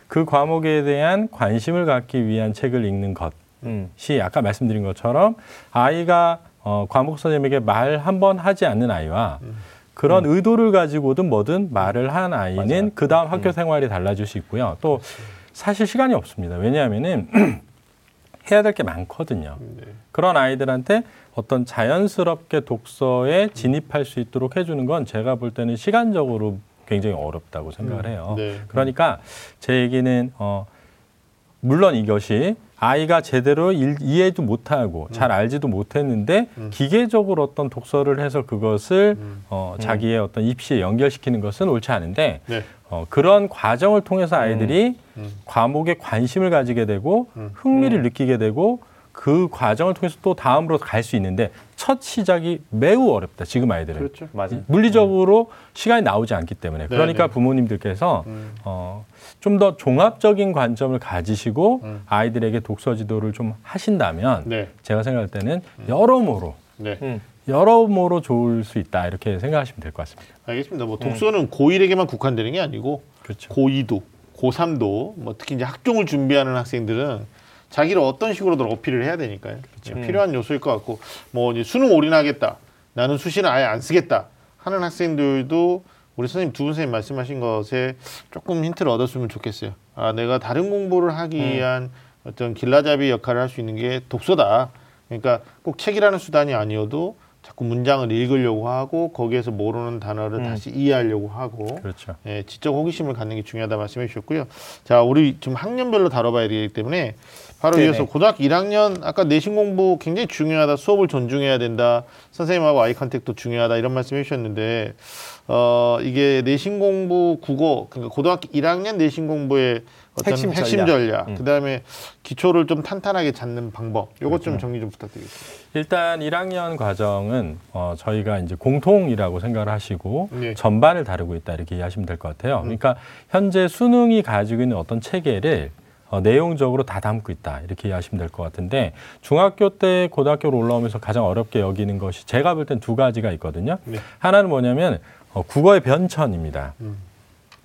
그 과목에 대한 관심을 갖기 위한 책을 읽는 것이 음. 아까 말씀드린 것처럼 아이가 어, 과목 선생님에게 말 한 번 하지 않는 아이와 음. 그런 의도를 가지고든 뭐든 말을 한 아이는. 그 다음 학교 생활이 달라질 수 있고요. 또 사실 시간이 없습니다. 왜냐하면은 *clears throat* 해야 될 게 많거든요. 네. 그런 아이들한테 어떤 자연스럽게 독서에 진입할 수 있도록 해주는 건 제가 볼 때는 시간적으로 굉장히 어렵다고 생각을 해요. 네. 그러니까 제 얘기는 어 물론 이것이 아이가 제대로 일- 이해도 못하고 잘 알지도 못했는데 음. 기계적으로 어떤 독서를 해서 그것을 음. 어, 자기의 어떤 입시에 연결시키는 것은 옳지 않은데 네. 어, 그런 과정을 통해서 아이들이 음. 과목에 관심을 가지게 되고 음. 흥미를 느끼게 되고 그 과정을 통해서 또 다음으로 갈 수 있는데 첫 시작이 매우 어렵다. 지금 아이들은 그렇죠. 맞아요. 물리적으로 시간이 나오지 않기 때문에 네, 그러니까 네. 부모님들께서 음. 어, 좀 더 종합적인 관점을 가지시고 음. 아이들에게 독서 지도를 좀 하신다면 네. 제가 생각할 때는 여러모로 네. 음. 여러모로 좋을 수 있다 이렇게 생각하시면 될 것 같습니다. 알겠습니다. 뭐 독서는 고1에게만 국한되는 게 아니고 그렇죠. 고2도, 고3도 뭐 특히 이제 학종을 준비하는 학생들은 자기를 어떤 식으로든 어필을 해야 되니까요. 예, 필요한 요소일 것 같고 뭐 이제 수능 올인하겠다. 나는 수시는 아예 안 쓰겠다. 하는 학생들도 우리 선생님 두 분 선생님 말씀하신 것에 조금 힌트를 얻었으면 좋겠어요. 아, 내가 다른 공부를 하기 위한 어떤 길라잡이 역할을 할 수 있는 게 독서다. 그러니까 꼭 책이라는 수단이 아니어도 자꾸 문장을 읽으려고 하고 거기에서 모르는 단어를 음. 다시 이해하려고 하고 그렇죠. 예, 지적 호기심을 갖는 게 중요하다 말씀해 주셨고요. 자, 우리 지금 학년별로 다뤄봐야 되기 때문에 바로 네네. 이어서 고등학교 1학년 아까 내신 공부 굉장히 중요하다. 수업을 존중해야 된다. 선생님하고 eye contact도 중요하다. 이런 말씀 해 주셨는데 어, 이게 내신 공부 국어 그러니까 고등학교 1학년 내신 공부의 어떤 핵심 핵심, 전략. 음. 그다음에 기초를 좀 탄탄하게 잡는 방법. 요것 좀 정리 좀 부탁드리겠습니다. 일단 1학년 과정은 어, 저희가 이제 공통이라고 생각을 하시고 네. 전반을 다루고 있다 이렇게 이해하시면 될 것 같아요. 그러니까 현재 수능이 가지고 있는 어떤 체계를 어, 내용적으로 다 담고 있다 이렇게 이해하시면 될 것 같은데 중학교 때 고등학교로 올라오면서 가장 어렵게 여기는 것이 제가 볼 땐 두 가지가 있거든요. 네. 하나는 뭐냐면 어, 국어의 변천입니다.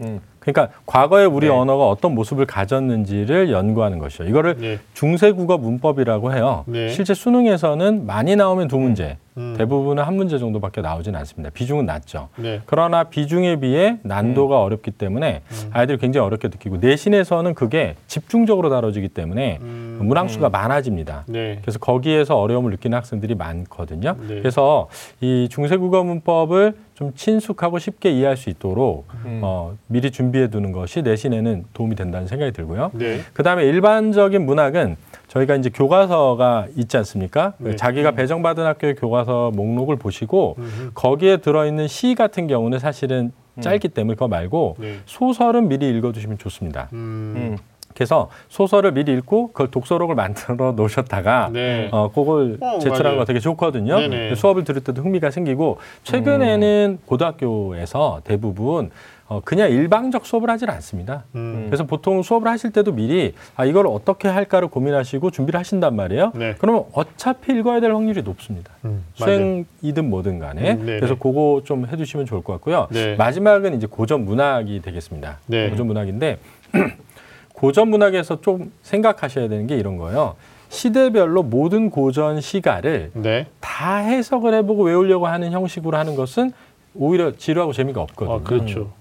음. 그러니까 과거에 우리 네. 언어가 어떤 모습을 가졌는지를 연구하는 것이죠. 이거를 네. 중세국어 문법이라고 해요. 네. 실제 수능에서는 많이 나오면 두 문제, 음. 대부분은 한 문제 정도밖에 나오진 않습니다. 비중은 낮죠. 네. 그러나 비중에 비해 난도가 음. 어렵기 때문에 아이들이 굉장히 어렵게 느끼고 내신에서는 그게 집중적으로 다뤄지기 때문에 음. 문항수가 많아집니다. 네. 그래서 거기에서 어려움을 느끼는 학생들이 많거든요. 네. 그래서 이 중세국어 문법을 좀 친숙하고 쉽게 이해할 수 있도록 음. 어, 미리 준비해 두는 것이 내신에는 도움이 된다는 생각이 들고요. 네. 그다음에 일반적인 문학은 저희가 이제 교과서가 있지 않습니까? 네. 자기가 배정받은 학교의 교과서 목록을 보시고 음흠. 거기에 들어있는 시 같은 경우는 사실은 짧기 때문에 그거 말고 네. 소설은 미리 읽어두시면 좋습니다. 음. 음. 그래서 소설을 미리 읽고 그걸 독서록을 만들어 놓으셨다가 네. 어, 그걸 어, 제출하는. 거 되게 좋거든요. 네네. 수업을 들을 때도 흥미가 생기고 최근에는 고등학교에서 대부분 어, 그냥 일방적 수업을 하질 않습니다. 음. 그래서 보통 수업을 하실 때도 미리 아 이걸 어떻게 할까를 고민하시고 준비를 하신단 말이에요. 네. 그러면 어차피 읽어야 될 확률이 높습니다. 음. 수행이든 뭐든 간에 음. 그래서 그거 좀 해두시면 좋을 것 같고요. 네. 마지막은 이제 고전 문학이 되겠습니다. 네. 고전 문학인데 *clears throat* 고전 문학에서 좀 생각하셔야 되는 게 이런 거예요. 시대별로 모든 고전 시가를 네. 다 해석을 해보고 외우려고 하는 형식으로 하는 것은 오히려 지루하고 재미가 없거든요. 아, 그렇죠.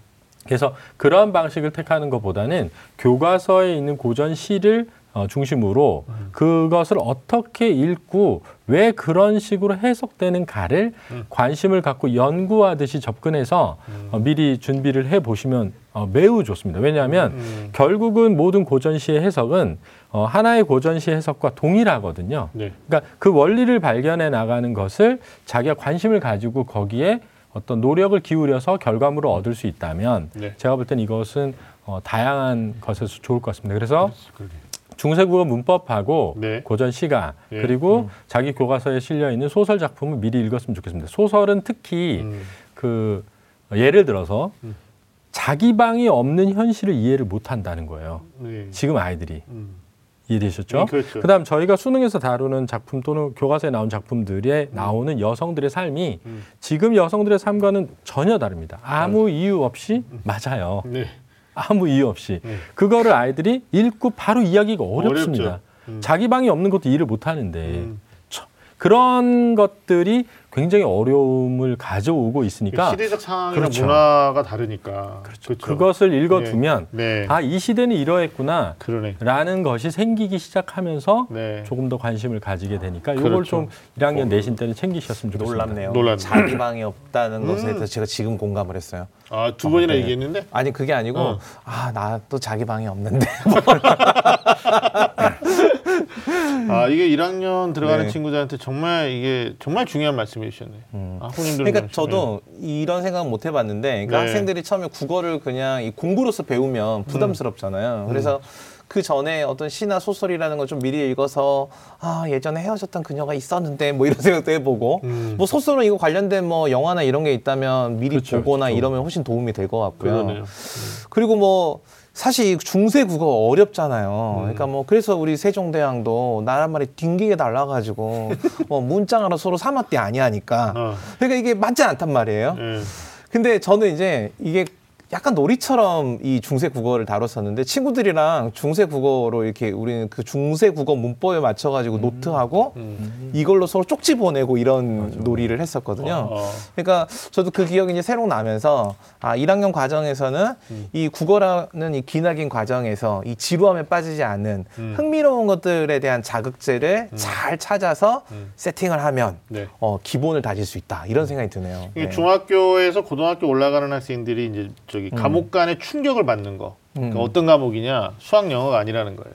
그래서 그러한 방식을 택하는 것보다는 교과서에 있는 고전 시를 어, 중심으로 음. 그것을 어떻게 읽고 왜 그런 식으로 해석되는가를 음. 관심을 갖고 연구하듯이 접근해서 어, 미리 준비를 해 보시면 어, 매우 좋습니다. 왜냐하면 음. 결국은 모든 고전 시의 해석은 어, 하나의 고전 시 해석과 동일하거든요. 네. 그러니까 그 원리를 발견해 나가는 것을 자기가 관심을 가지고 거기에 어떤 노력을 기울여서 결과물을 얻을 수 있다면 네. 제가 볼 땐 이것은 어, 다양한 것에서 좋을 것 같습니다. 그래서 그러게. 중세국어 문법하고 네. 고전 시가 예. 그리고 자기 교과서에 실려 있는 소설 작품을 미리 읽었으면 좋겠습니다. 소설은 특히 음. 그 예를 들어서 음. 자기 방이 없는 현실을 이해를 못 한다는 거예요. 네. 지금 아이들이 음. 이해되셨죠? 네, 그렇죠. 그다음 저희가 수능에서 다루는 작품 또는 교과서에 나온 작품들에 나오는 여성들의 삶이 음. 지금 여성들의 삶과는 전혀 다릅니다. 아무 이유 없이 맞아요. 네. 아무 이유 없이 네. 그거를 아이들이 읽고 바로 이야기가 어렵습니다. 음. 자기 방이 없는 것도 이해를 못 하는데 음. 참, 그런 것들이 굉장히 어려움을 가져오고 있으니까 시대적 상황이나 그렇죠. 문화가 다르니까. 그렇죠. 그것을 읽어두면 네. 아이 시대는 이러했구나 그러네. 라는 것이 생기기 시작하면서 네. 조금 더 관심을 가지게 되니까 이걸 그렇죠. 좀 1학년 내신 때는 챙기셨으면 좋겠습니다. 놀랍네요. 놀랍네요. 자기 방이 없다는 음. 것에 대해서 제가 지금 공감을 했어요. 아, 두 번이나 네. 얘기했는데? 아니 그게 아니고 어. 아 나 또 자기 방이 없는데 *laughs* 아, 이게 1학년 들어가는 네. 친구들한테 정말 이게 정말 중요한 말씀해 주셨네. 음. 아, 그러니까 저도 이런 생각 못 해봤는데 그러니까 네. 학생들이 처음에 국어를 그냥 이 공부로서 배우면 부담스럽잖아요. 그래서 그 전에 어떤 시나 소설이라는 걸 좀 미리 읽어서 아 예전에 헤어졌던 그녀가 있었는데 뭐 이런 *laughs* 생각도 해보고 음. 뭐 소설은 이거 관련된 뭐 영화나 이런 게 있다면 미리 그렇죠, 보거나 그렇죠. 이러면 훨씬 도움이 될 것 같고요. 그러네요. 그리고 뭐 사실 중세 국어 어렵잖아요. 음. 그러니까 뭐 그래서 우리 세종대왕도 나란 말이 딩기게 달라가지고 *laughs* 뭐 문장으로 서로 삼았대 아니하니까. 어. 그러니까 이게 맞지 않단 말이에요. 예. 근데 저는 이제 이게 약간 놀이처럼 이 중세 국어를 다뤘었는데 친구들이랑 중세 국어로 이렇게 우리는 그 중세 국어 문법에 맞춰 가지고 노트하고 음. 이걸로 서로 쪽지 보내고 이런 놀이를 했었거든요. 어. 그러니까 저도 그 기억이 이제 새록 나면서 아 1학년 과정에서는 음. 이 국어라는 이 기나긴 과정에서 이 지루함에 빠지지 않는 음. 흥미로운 것들에 대한 자극제를 잘 찾아서 음. 세팅을 하면 네. 어 기본을 다질 수 있다 이런 생각이 드네요. 네. 중학교에서 고등학교 올라가는 학생들이 이제 저기 과목 간의 충격을 받는 거. 그러니까 음. 어떤 과목이냐? 수학 영어가 아니라는 거예요.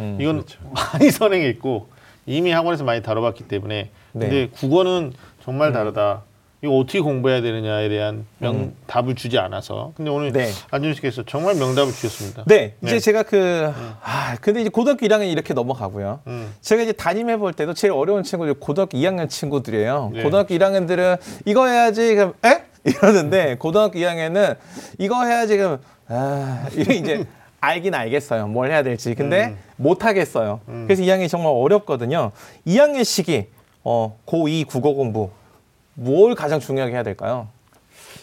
음. 이건 *laughs* 많이 선행했고 이미 학원에서 많이 다뤄봤기 때문에 네. 근데 국어는 정말 다르다. 이거 어떻게 공부해야 되느냐에 대한 명답을 주지 않아서 근데 오늘 네. 안준희 씨께서 정말 명답을 주셨습니다. 네, 네. 이제 제가 그, 아, 근데 이제 고등학교 1학년 이렇게 넘어가고요. 음. 제가 이제 담임해 볼 때도 제일 어려운 친구들이 고등학교 2학년 친구들이에요. 네. 고등학교 1학년들은 이거 해야지, 그럼, 에? *laughs* 이러는데 고등학교 2학년은 이거 해야지, 그럼, 아, 이게 이제 알긴 알겠어요. 뭘 해야 될지. 근데 음. 못 하겠어요. 그래서 2학년이 정말 어렵거든요. 2학년 시기, 어, 고2 국어 공부, 뭘 가장 중요하게 해야 될까요?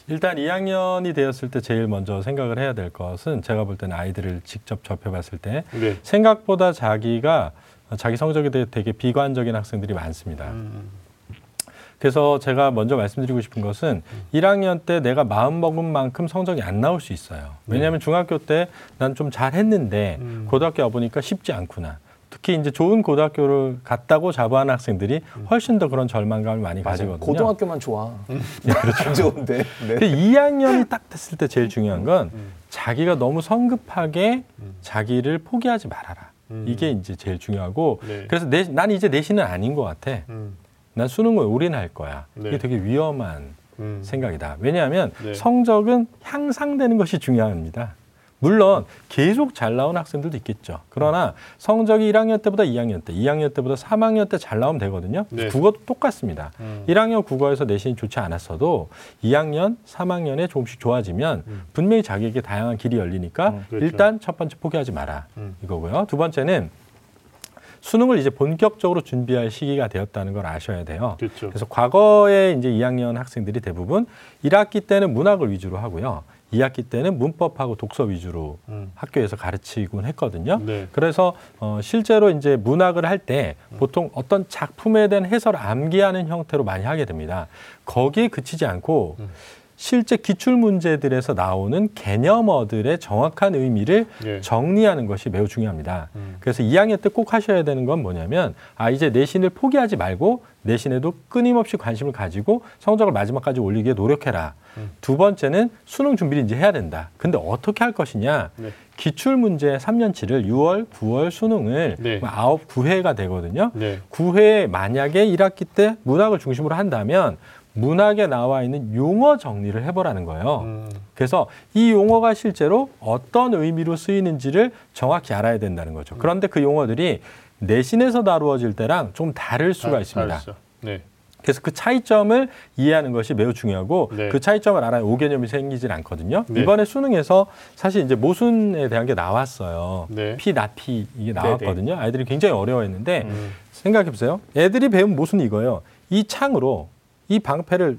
일단 2학년이 되었을 때 제일 먼저 생각을 해야 될 것은 제가 볼 때는 아이들을 직접 접해봤을 때 네. 생각보다 자기가 자기 성적에 대해 되게 비관적인 학생들이 많습니다. 음. 그래서 제가 먼저 말씀드리고 싶은 것은 1학년 때 내가 마음 먹은 만큼 성적이 안 나올 수 있어요. 왜냐하면 중학교 때 난 좀 잘했는데 음. 고등학교 와보니까 쉽지 않구나. 특히 이제 좋은 고등학교를 갔다고 자부하는 학생들이 훨씬 더 그런 절망감을 많이 가지거든요. 고등학교만 좋아. *laughs* 안 좋은데. 네. 근데 2학년이 딱 됐을 때 제일 중요한 건 음. 자기가 너무 성급하게 자기를 포기하지 말아라. 음. 이게 이제 제일 중요하고 네. 그래서 내, 난 이제 내신은 아닌 것 같아. 음. 난 수능을 올인할 거야. 네. 이게 되게 위험한 음. 생각이다. 왜냐하면 네. 성적은 향상되는 것이 중요합니다. 물론 계속 잘 나온 학생들도 있겠죠. 그러나 성적이 1학년 때보다 2학년 때, 2학년 때보다 3학년 때 잘 나오면 되거든요. 네. 국어도 똑같습니다. 음. 1학년 국어에서 내신이 좋지 않았어도 2학년, 3학년에 조금씩 좋아지면 음. 분명히 자기에게 다양한 길이 열리니까 음, 그렇죠. 일단 첫 번째 포기하지 마라 음. 이거고요. 두 번째는 수능을 이제 본격적으로 준비할 시기가 되었다는 걸 아셔야 돼요. 그렇죠. 그래서 과거에 이제 2학년 학생들이 대부분 1학기 때는 문학을 위주로 하고요. 2학기 때는 문법하고 독서 위주로 음. 학교에서 가르치곤 했거든요. 네. 그래서 어, 실제로 이제 문학을 할 때 보통 어떤 작품에 대한 해설을 암기하는 형태로 많이 하게 됩니다. 거기에 그치지 않고 음. 실제 기출 문제들에서 나오는 개념어들의 정확한 의미를 예. 정리하는 것이 매우 중요합니다. 음. 그래서 2학년 때 꼭 하셔야 되는 건 뭐냐면 아 이제 내신을 포기하지 말고 내신에도 끊임없이 관심을 가지고 성적을 마지막까지 올리기 위해 노력해라. 음. 두 번째는 수능 준비를 이제 해야 된다. 근데 어떻게 할 것이냐? 네. 기출 문제 3년치를 6월, 9월 수능을 네. 아홉 9회가 되거든요. 네. 9회 만약에 1학기 때 문학을 중심으로 한다면 문학에 나와 있는 용어 정리를 해보라는 거예요. 음. 그래서 이 용어가 실제로 어떤 의미로 쓰이는지를 정확히 알아야 된다는 거죠. 그런데 그 용어들이 내신에서 다루어질 때랑 좀 다를 수가 다- 있습니다. 다르죠. 네. 그래서 그 차이점을 이해하는 것이 매우 중요하고 네. 그 차이점을 알아야 오개념이 생기질 않거든요. 네. 이번에 수능에서 사실 이제 모순에 대한 게 나왔어요. 네. 피, 나 피 이게 나왔거든요. 아이들이 굉장히 어려워했는데 음. 생각해 보세요. 애들이 배운 모순이 이거예요. 이 창으로 이 방패를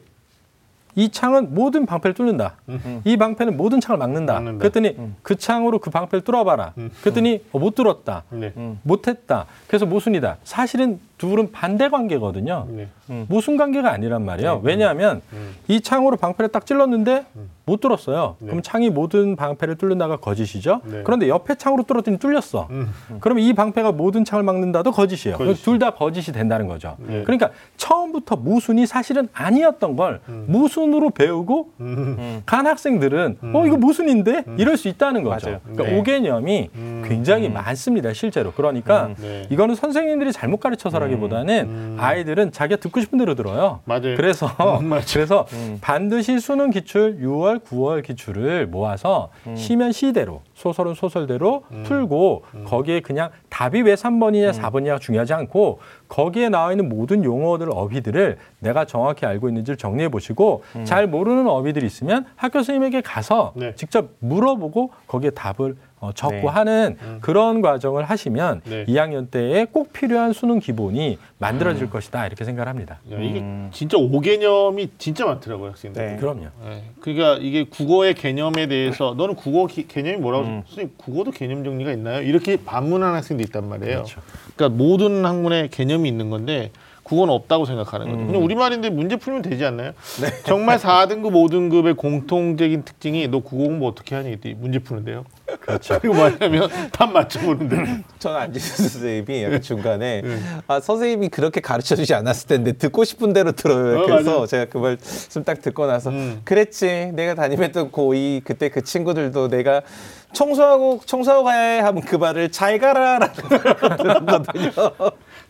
이 창은 모든 방패를 뚫는다. 이 방패는 모든 창을 막는다. 막는다. 그랬더니 그 창으로 그 방패를 뚫어봐라. 음. 그랬더니 어, 못 뚫었다. 네. 음. 못했다. 그래서 모순이다. 사실은 둘은 반대 관계거든요. 네. 모순 관계가 아니란 말이에요. 네. 왜냐하면 음. 이 창으로 방패를 딱 찔렀는데 음. 못 뚫었어요. 네. 그럼 창이 모든 방패를 뚫는다가 거짓이죠. 네. 그런데 옆에 창으로 뚫었더니 뚫렸어. 음. 그러면 이 방패가 모든 창을 막는다도 거짓이에요. 거짓이죠. 둘다 거짓이 된다는 거죠. 네. 그러니까 처음부터 모순이 사실은 아니었던 걸 음. 모순으로 배우고 음. 간 학생들은 음. 어 이거 모순인데 이럴 수 있다는 거죠. 그러니까 네. 오개념이 음. 굉장히 음. 많습니다. 실제로. 그러니까 음. 네. 이거는 선생님들이 잘못 가르쳐서라 기보다는 음. 아이들은 자기가 듣고 싶은 대로 들어요. 맞아요. 그래서 음, *laughs* 맞아요. *laughs* 그래서 음. 반드시 수능 기출 6월, 9월 기출을 모아서 시면 시대로 소설은 소설대로 음. 풀고 거기에 그냥 답이 왜 3번이냐 4번이냐 중요하지 않고 거기에 나와 있는 모든 용어들 어휘들을 내가 정확히 알고 있는지를 정리해 보시고 잘 모르는 어휘들이 있으면 학교 선생님에게 가서 네. 직접 물어보고 거기에 답을 어, 적고 네. 하는 음. 그런 과정을 하시면 네. 2학년 때에 꼭 필요한 수능 기본이 만들어질 것이다 이렇게 생각을 합니다. 야, 이게 음. 진짜 오개념이 진짜 많더라고요 학생들. 네. 그럼요. 네. 그러니까 이게 국어의 개념에 대해서 *laughs* 너는 국어 기- 개념이 뭐라고 음. 선생님 국어도 개념 정리가 있나요? 이렇게 반문하는 학생도 있단 말이에요. 그렇죠. 그러니까 모든 학문에 개념이 있는 건데 국어는 없다고 생각하는 거죠. 음. 그냥 우리말인데 문제 풀면 되지 않나요? 정말 *laughs* 4등급, 5등급의 공통적인 특징이 너 국어 공부 어떻게 하니? 문제 푸는데요. 그렇죠. 그리고 뭐냐면 답 맞춰보는데. *laughs* 저는 안지수 선생님이 약간 중간에 네. 아 선생님이 그렇게 가르쳐 주지 않았을 텐데 듣고 싶은 대로 들어요. 어, 그래서 맞아요. 제가 그 말씀 딱 듣고 나서 음. 그랬지. 내가 담임했던 고2 그때 그 친구들도 내가 청소하고 청소하고 가야 해 하면 그 말을 잘 가라라는 걸 *laughs* 들었거든요.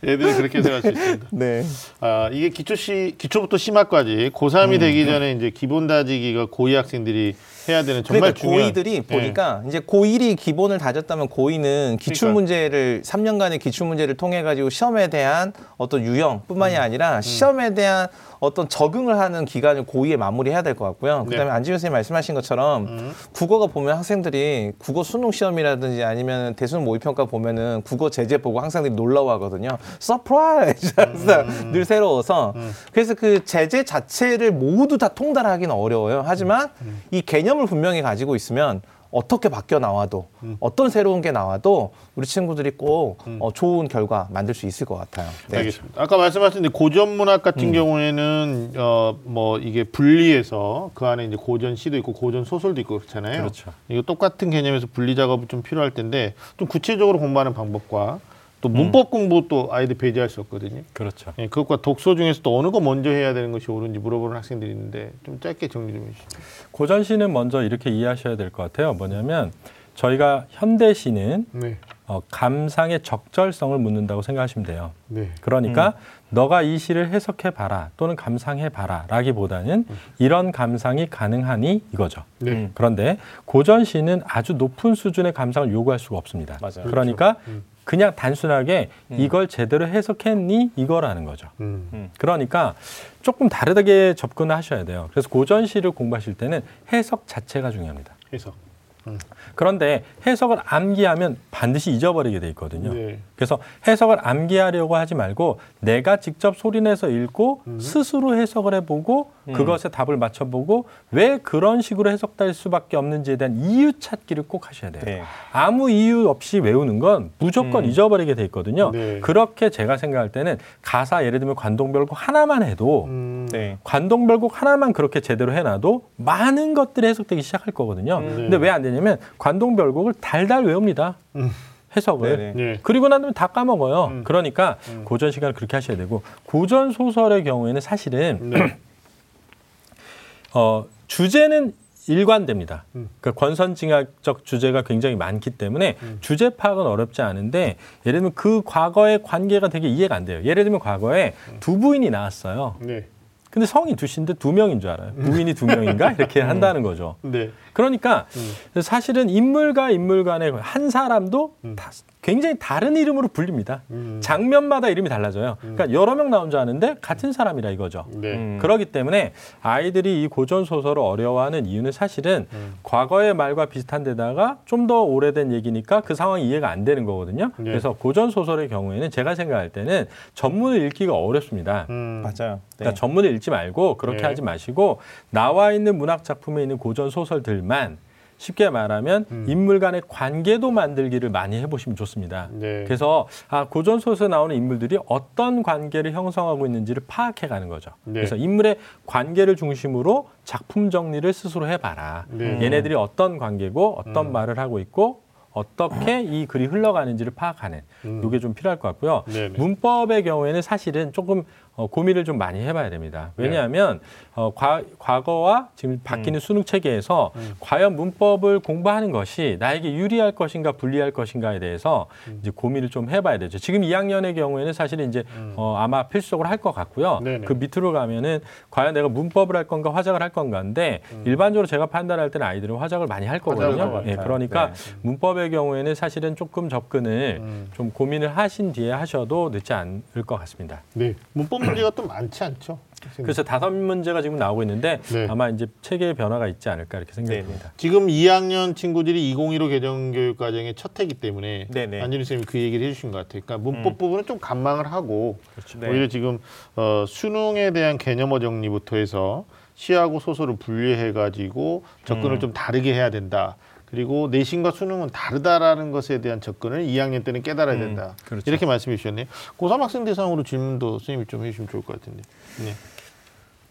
애들이 그렇게 생각할 수 있습니다. *laughs* 네. 아, 이게 기초 시, 기초부터 심화까지 고3이 되기 전에 이제 기본 다지기가 고2 학생들이 해야 되는 정말 그러니까 중요한 고2들이 예. 보니까 이제 고1이 기본을 다졌다면 고2는 기출 그러니까. 문제를 3년간의 기출 문제를 통해 가지고 시험에 대한 어떤 유형뿐만이 음. 아니라 시험에 대한 어떤 적응을 하는 기간을 고2에 마무리해야 될 것 같고요. 그다음에 네. 안지훈 선생님 말씀하신 것처럼 음. 국어가 보면 학생들이 국어 수능 시험이라든지 아니면 대수능 모의평가 보면은 국어 제재 보고 학생들이 놀라워하거든요. surprise 항상 음. *laughs* 늘 새로워서 그래서 그 제재 자체를 모두 다 통달하기는 어려워요. 하지만 음. 이 개념 을 분명히 가지고 있으면 어떻게 바뀌어 나와도 음. 어떤 새로운 게 나와도 우리 친구들이 꼭 어, 좋은 결과 만들 수 있을 것 같아요. 네. 알겠습니다. 아까 말씀하신 고전 문학 같은 음. 경우에는 어 뭐 이게 분리해서 그 안에 이제 고전 시도 있고 고전 소설도 있고 그렇잖아요. 그렇죠. 이거 똑같은 개념에서 분리 작업이 좀 필요할 텐데 좀 구체적으로 공부하는 방법과 또 음. 문법 공부 또 아이들 배제할 수 없거든요. 그렇죠. 예, 그것과 독서 중에서 또 어느 거 먼저 해야 되는 것이 옳은지 물어보는 학생들이 있는데 좀 짧게 정리 좀 해주시죠. 고전 시는 먼저 이렇게 이해하셔야 될 것 같아요. 뭐냐면 저희가 현대 시는 네. 어, 감상의 적절성을 묻는다고 생각하시면 돼요. 네. 그러니까 너가 이 시를 해석해 봐라 또는 감상해 봐라라기보다는 이런 감상이 가능하니 이거죠. 네. 음. 그런데 고전 시는 아주 높은 수준의 감상을 요구할 수가 없습니다. 맞아요. 그러니까 음. 그냥 단순하게 음. 이걸 제대로 해석했니 이거라는 거죠. 음. 그러니까 조금 다르게 접근을 하셔야 돼요. 그래서 고전 시를 공부하실 때는 해석 자체가 중요합니다. 해석. 그런데 해석을 암기하면 반드시 잊어버리게 돼 있거든요. 네. 그래서 해석을 암기하려고 하지 말고 내가 직접 소리내서 읽고 음. 스스로 해석을 해보고 음. 그것에 답을 맞춰보고 왜 그런 식으로 해석될 수밖에 없는지에 대한 이유 찾기를 꼭 하셔야 돼요. 네. 아무 이유 없이 외우는 건 무조건 음. 잊어버리게 돼 있거든요. 네. 그렇게 제가 생각할 때는 가사 예를 들면 관동별곡 하나만 해도 음. 네. 관동별곡 하나만 그렇게 제대로 해놔도 많은 것들이 해석되기 시작할 거거든요. 음. 근데 왜 안 되냐 면 관동별곡을 달달 외웁니다. 음. 해석을. 네네. 네. 그리고 난 다음에 다 까먹어요. 음. 그러니까 음. 고전 시간을 그렇게 하셔야 되고 고전 소설의 경우에는 사실은 네. *clears throat* 어, 주제는 일관됩니다. 음. 그러니까 권선징악적 주제가 굉장히 많기 때문에 음. 주제 파악은 어렵지 않은데 예를 들면 그 과거의 관계가 되게 이해가 안 돼요. 예를 들면 과거에 음. 두 부인이 나왔어요. 네. 근데 성이 두신데 두 명인 줄 알아요. 부인이 두 명인가 이렇게 *laughs* 한다는 거죠. 네. 그러니까 음. 사실은 인물과 인물 간의 한 사람도 음. 다 굉장히 다른 이름으로 불립니다. 음. 장면마다 이름이 달라져요. 그러니까 여러 명 나온 줄 아는데 같은 사람이라 이거죠. 네. 음. 그렇기 때문에 아이들이 이 고전 소설을 어려워하는 이유는 사실은 음. 과거의 말과 비슷한 데다가 좀 더 오래된 얘기니까 그 상황이 이해가 안 되는 거거든요. 네. 그래서 고전 소설의 경우에는 제가 생각할 때는 전문을 읽기가 어렵습니다. 음. 맞아요. 네. 그러니까 전문을 읽지 말고 그렇게 네. 하지 마시고 나와 있는 문학 작품에 있는 고전 소설들 만 쉽게 말하면 음. 인물 간의 관계도 만들기를 많이 해보시면 좋습니다. 네. 그래서 아, 고전 소설에 나오는 인물들이 어떤 관계를 형성하고 있는지를 파악해 가는 거죠. 네. 그래서 인물의 관계를 중심으로 작품 정리를 스스로 해봐라. 네. 얘네들이 어떤 관계고 어떤 음. 말을 하고 있고 어떻게 이 글이 흘러가는지를 파악하는 음. 이게 좀 필요할 것 같고요. 네네. 문법의 경우에는 사실은 조금 어, 고민을 좀 많이 해봐야 됩니다. 왜냐하면 어, 과, 과거와 지금 바뀌는 수능 체계에서 음. 과연 문법을 공부하는 것이 나에게 유리할 것인가 불리할 것인가에 대해서 음. 이제 고민을 좀 해봐야 되죠. 지금 2학년의 경우에는 사실은 이제 음. 어, 아마 필수적으로 할 것 같고요. 네네. 그 밑으로 가면은 과연 내가 문법을 할 건가 화작을 할 건가인데 음. 일반적으로 제가 판단할 때는 아이들은 화작을 많이 할 거거든요. 것 예. 그러니까 네. 문법의 경우에는 사실은 조금 접근을 음. 좀 고민을 하신 뒤에 하셔도 늦지 않을 것 같습니다. 네. 문법 문제가 또 많지 않죠. 그래서 다섯 문제가 지금 나오고 있는데 네. 아마 이제 체계의 변화가 있지 않을까 이렇게 생각됩니다. 지금 2학년 친구들이 2015 개정교육 과정의 첫 해기 때문에 네네. 안준희 선생님이 그 얘기를 해주신 것 같아요. 그러니까 문법 부분은 좀 간망을 하고 네. 오히려 지금 어, 수능에 대한 개념어 정리부터 해서 시하고 소설을 분리해가지고 접근을 음. 좀 다르게 해야 된다. 그리고 내신과 수능은 다르다라는 것에 대한 접근을 2학년 때는 깨달아야 음, 된다. 그렇죠. 이렇게 말씀해 주셨네요. 고3 학생 대상으로 질문도 선생님이 좀 해주시면 좋을 것 같은데. 네.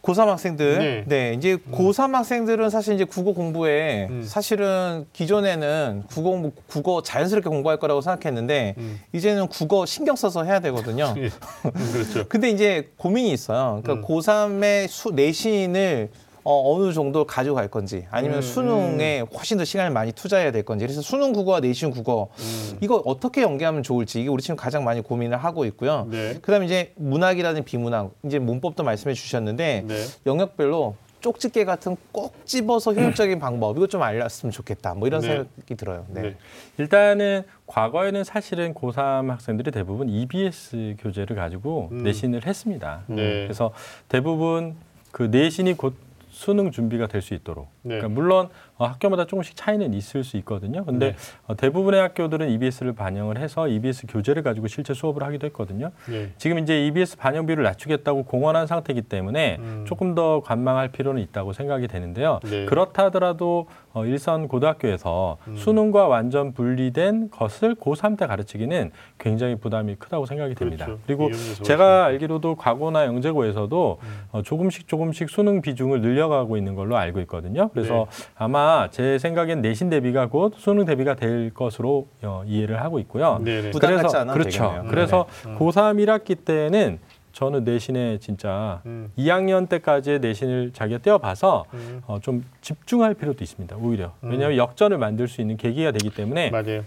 고3 학생들. 네. 네. 이제 고3 학생들은 사실 이제 국어 공부에 음. 사실은 기존에는 국어 국어 자연스럽게 공부할 거라고 생각했는데 음. 이제는 국어 신경 써서 해야 되거든요. *laughs* 예. 음, 그렇죠. *laughs* 근데 이제 고민이 있어요. 그러니까 음. 고3의 수, 내신을 어, 어느 정도 가져갈 건지 아니면 음, 수능에 훨씬 더 시간을 많이 투자해야 될 건지 그래서 수능 국어와 내신 국어 음. 이거 어떻게 연계하면 좋을지 이게 우리 지금 가장 많이 고민을 하고 있고요. 네. 그다음에 이제 문학이라든 비문학 이제 문법도 말씀해 주셨는데 네. 영역별로 쪽집게 같은 꼭 집어서 *clears throat* 효율적인 방법 이거 좀 알렸으면 좋겠다. 뭐 이런 네. 생각이 들어요. 네. 네. 일단은 과거에는 사실은 고3 학생들이 대부분 EBS 교재를 가지고 음. 내신을 했습니다. 네. 그래서 대부분 그 내신이 곧 수능 준비가 될 수 있도록. 네. 그러니까 물론 어, 학교마다 조금씩 차이는 있을 수 있거든요. 근데 네. 어, 대부분의 학교들은 EBS를 반영을 해서 EBS 교재를 가지고 실제 수업을 하기도 했거든요. 네. 지금 이제 EBS 반영비를 낮추겠다고 공언한 상태이기 때문에 음. 조금 더 관망할 필요는 있다고 생각이 되는데요. 네. 그렇다 하더라도 어, 일선 고등학교에서 음. 수능과 완전 분리된 것을 고3 때 가르치기는 굉장히 부담이 크다고 생각이 됩니다. 그렇죠. 그리고 제가 알기로도 과거나 영재고에서도 음. 어, 조금씩 조금씩 수능 비중을 늘려가고 있는 걸로 알고 있거든요. 그래서 네. 아마 제 생각엔 내신 대비가 곧 수능 대비가 될 것으로 어, 이해를 하고 있고요. 네네. 부담 그래서 갖지 않아도 그렇죠. 되겠네요. 그래서 음. 고3 1학기 때는 저는 내신에 진짜 음. 2학년 때까지의 내신을 자기가 떼어봐서 음. 어, 좀 집중할 필요도 있습니다. 오히려 음. 왜냐하면 역전을 만들 수 있는 계기가 되기 때문에 맞아요.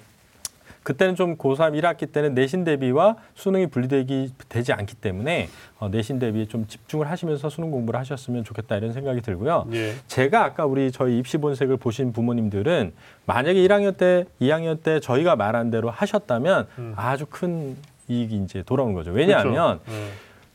그때는 좀 고3 1학기 때는 내신 대비와 수능이 분리되기 되지 않기 때문에 어, 내신 대비에 좀 집중을 하시면서 수능 공부를 하셨으면 좋겠다 이런 생각이 들고요. 예. 제가 아까 우리 저희 입시 본색을 보신 부모님들은 만약에 1학년 때, 2학년 때 저희가 말한 대로 하셨다면 음. 아주 큰 이익이 이제 돌아오는 거죠. 왜냐하면 그렇죠. 예.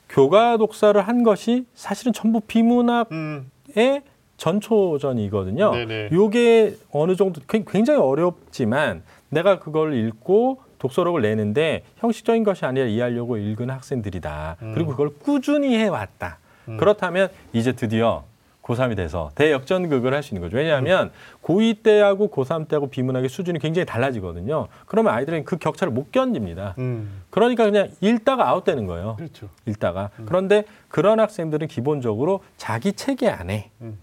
교과 독서를 한 것이 사실은 전부 비문학의 음. 전초전이거든요. 네네. 요게 어느 정도 굉- 굉장히 어렵지만 내가 그걸 읽고 독서록을 내는데 형식적인 것이 아니라 이해하려고 읽은 학생들이다. 음. 그리고 그걸 꾸준히 해왔다. 음. 그렇다면 이제 드디어 고3이 돼서 대역전극을 할 수 있는 거죠. 왜냐하면 고2 때하고 고3 때하고 비문학의 수준이 굉장히 달라지거든요. 그러면 아이들은 그 격차를 못 견딥니다. 음. 그러니까 그냥 읽다가 아웃되는 거예요. 그렇죠. 읽다가. 그런데 그런 학생들은 기본적으로 자기 체계 안에 음.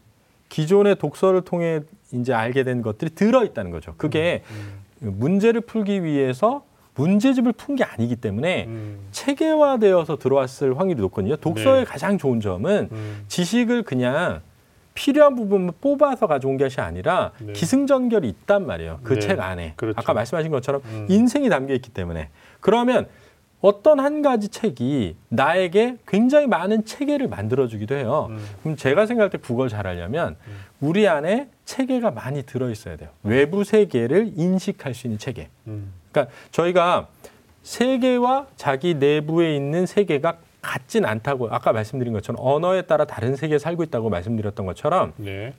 기존의 독서를 통해 이제 알게 된 것들이 들어 있다는 거죠. 그게 음. 문제를 풀기 위해서 문제집을 푼 게 아니기 때문에 음. 체계화되어서 들어왔을 확률이 높거든요. 독서의 네. 가장 좋은 점은 음. 지식을 그냥 필요한 부분만 뽑아서 가져온 것이 아니라 네. 기승전결이 있단 말이에요. 그 네. 책 안에. 그렇죠. 아까 말씀하신 것처럼 음. 인생이 담겨 있기 때문에. 그러면 어떤 한 가지 책이 나에게 굉장히 많은 체계를 만들어주기도 해요. 음. 그럼 제가 생각할 때 국어를 잘하려면 우리 안에 체계가 많이 들어 있어야 돼요. 외부 세계를 인식할 수 있는 체계. 음. 그러니까 저희가 세계와 자기 내부에 있는 세계가 같진 않다고 아까 말씀드린 것처럼 언어에 따라 다른 세계에 살고 있다고 말씀드렸던 것처럼 네.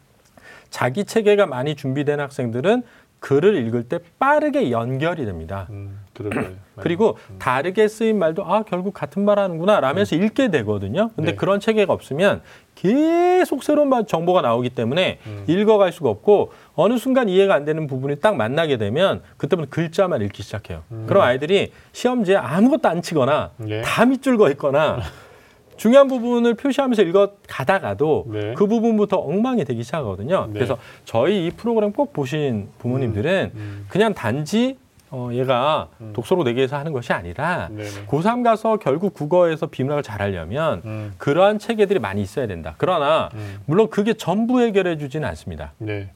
자기 체계가 많이 준비된 학생들은 글을 읽을 때 빠르게 연결이 됩니다. 음. 들어봐요. 그리고 다르게 쓰인 말도 아 결국 같은 말 하는구나 라면서 읽게 되거든요. 근데 네. 그런 체계가 없으면 계속 새로운 말- 정보가 나오기 때문에 음. 읽어갈 수가 없고 어느 순간 이해가 안 되는 부분이 딱 만나게 되면 그때부터 글자만 읽기 시작해요. 그럼 아이들이 시험지에 아무것도 안 치거나 음. 네. 다 밑줄 거 있거나 *laughs* 중요한 부분을 표시하면서 읽어 가다가도 네. 그 부분부터 엉망이 되기 시작하거든요. 네. 그래서 저희 이 프로그램 꼭 보신 부모님들은 음. 그냥 단지 어, 얘가 독서로 내기 위해서 하는 것이 아니라 네네. 고3 가서 결국 국어에서 비문학을 잘하려면 음. 그러한 체계들이 많이 있어야 된다. 그러나 음. 물론 그게 전부 해결해 주지는 않습니다. 네.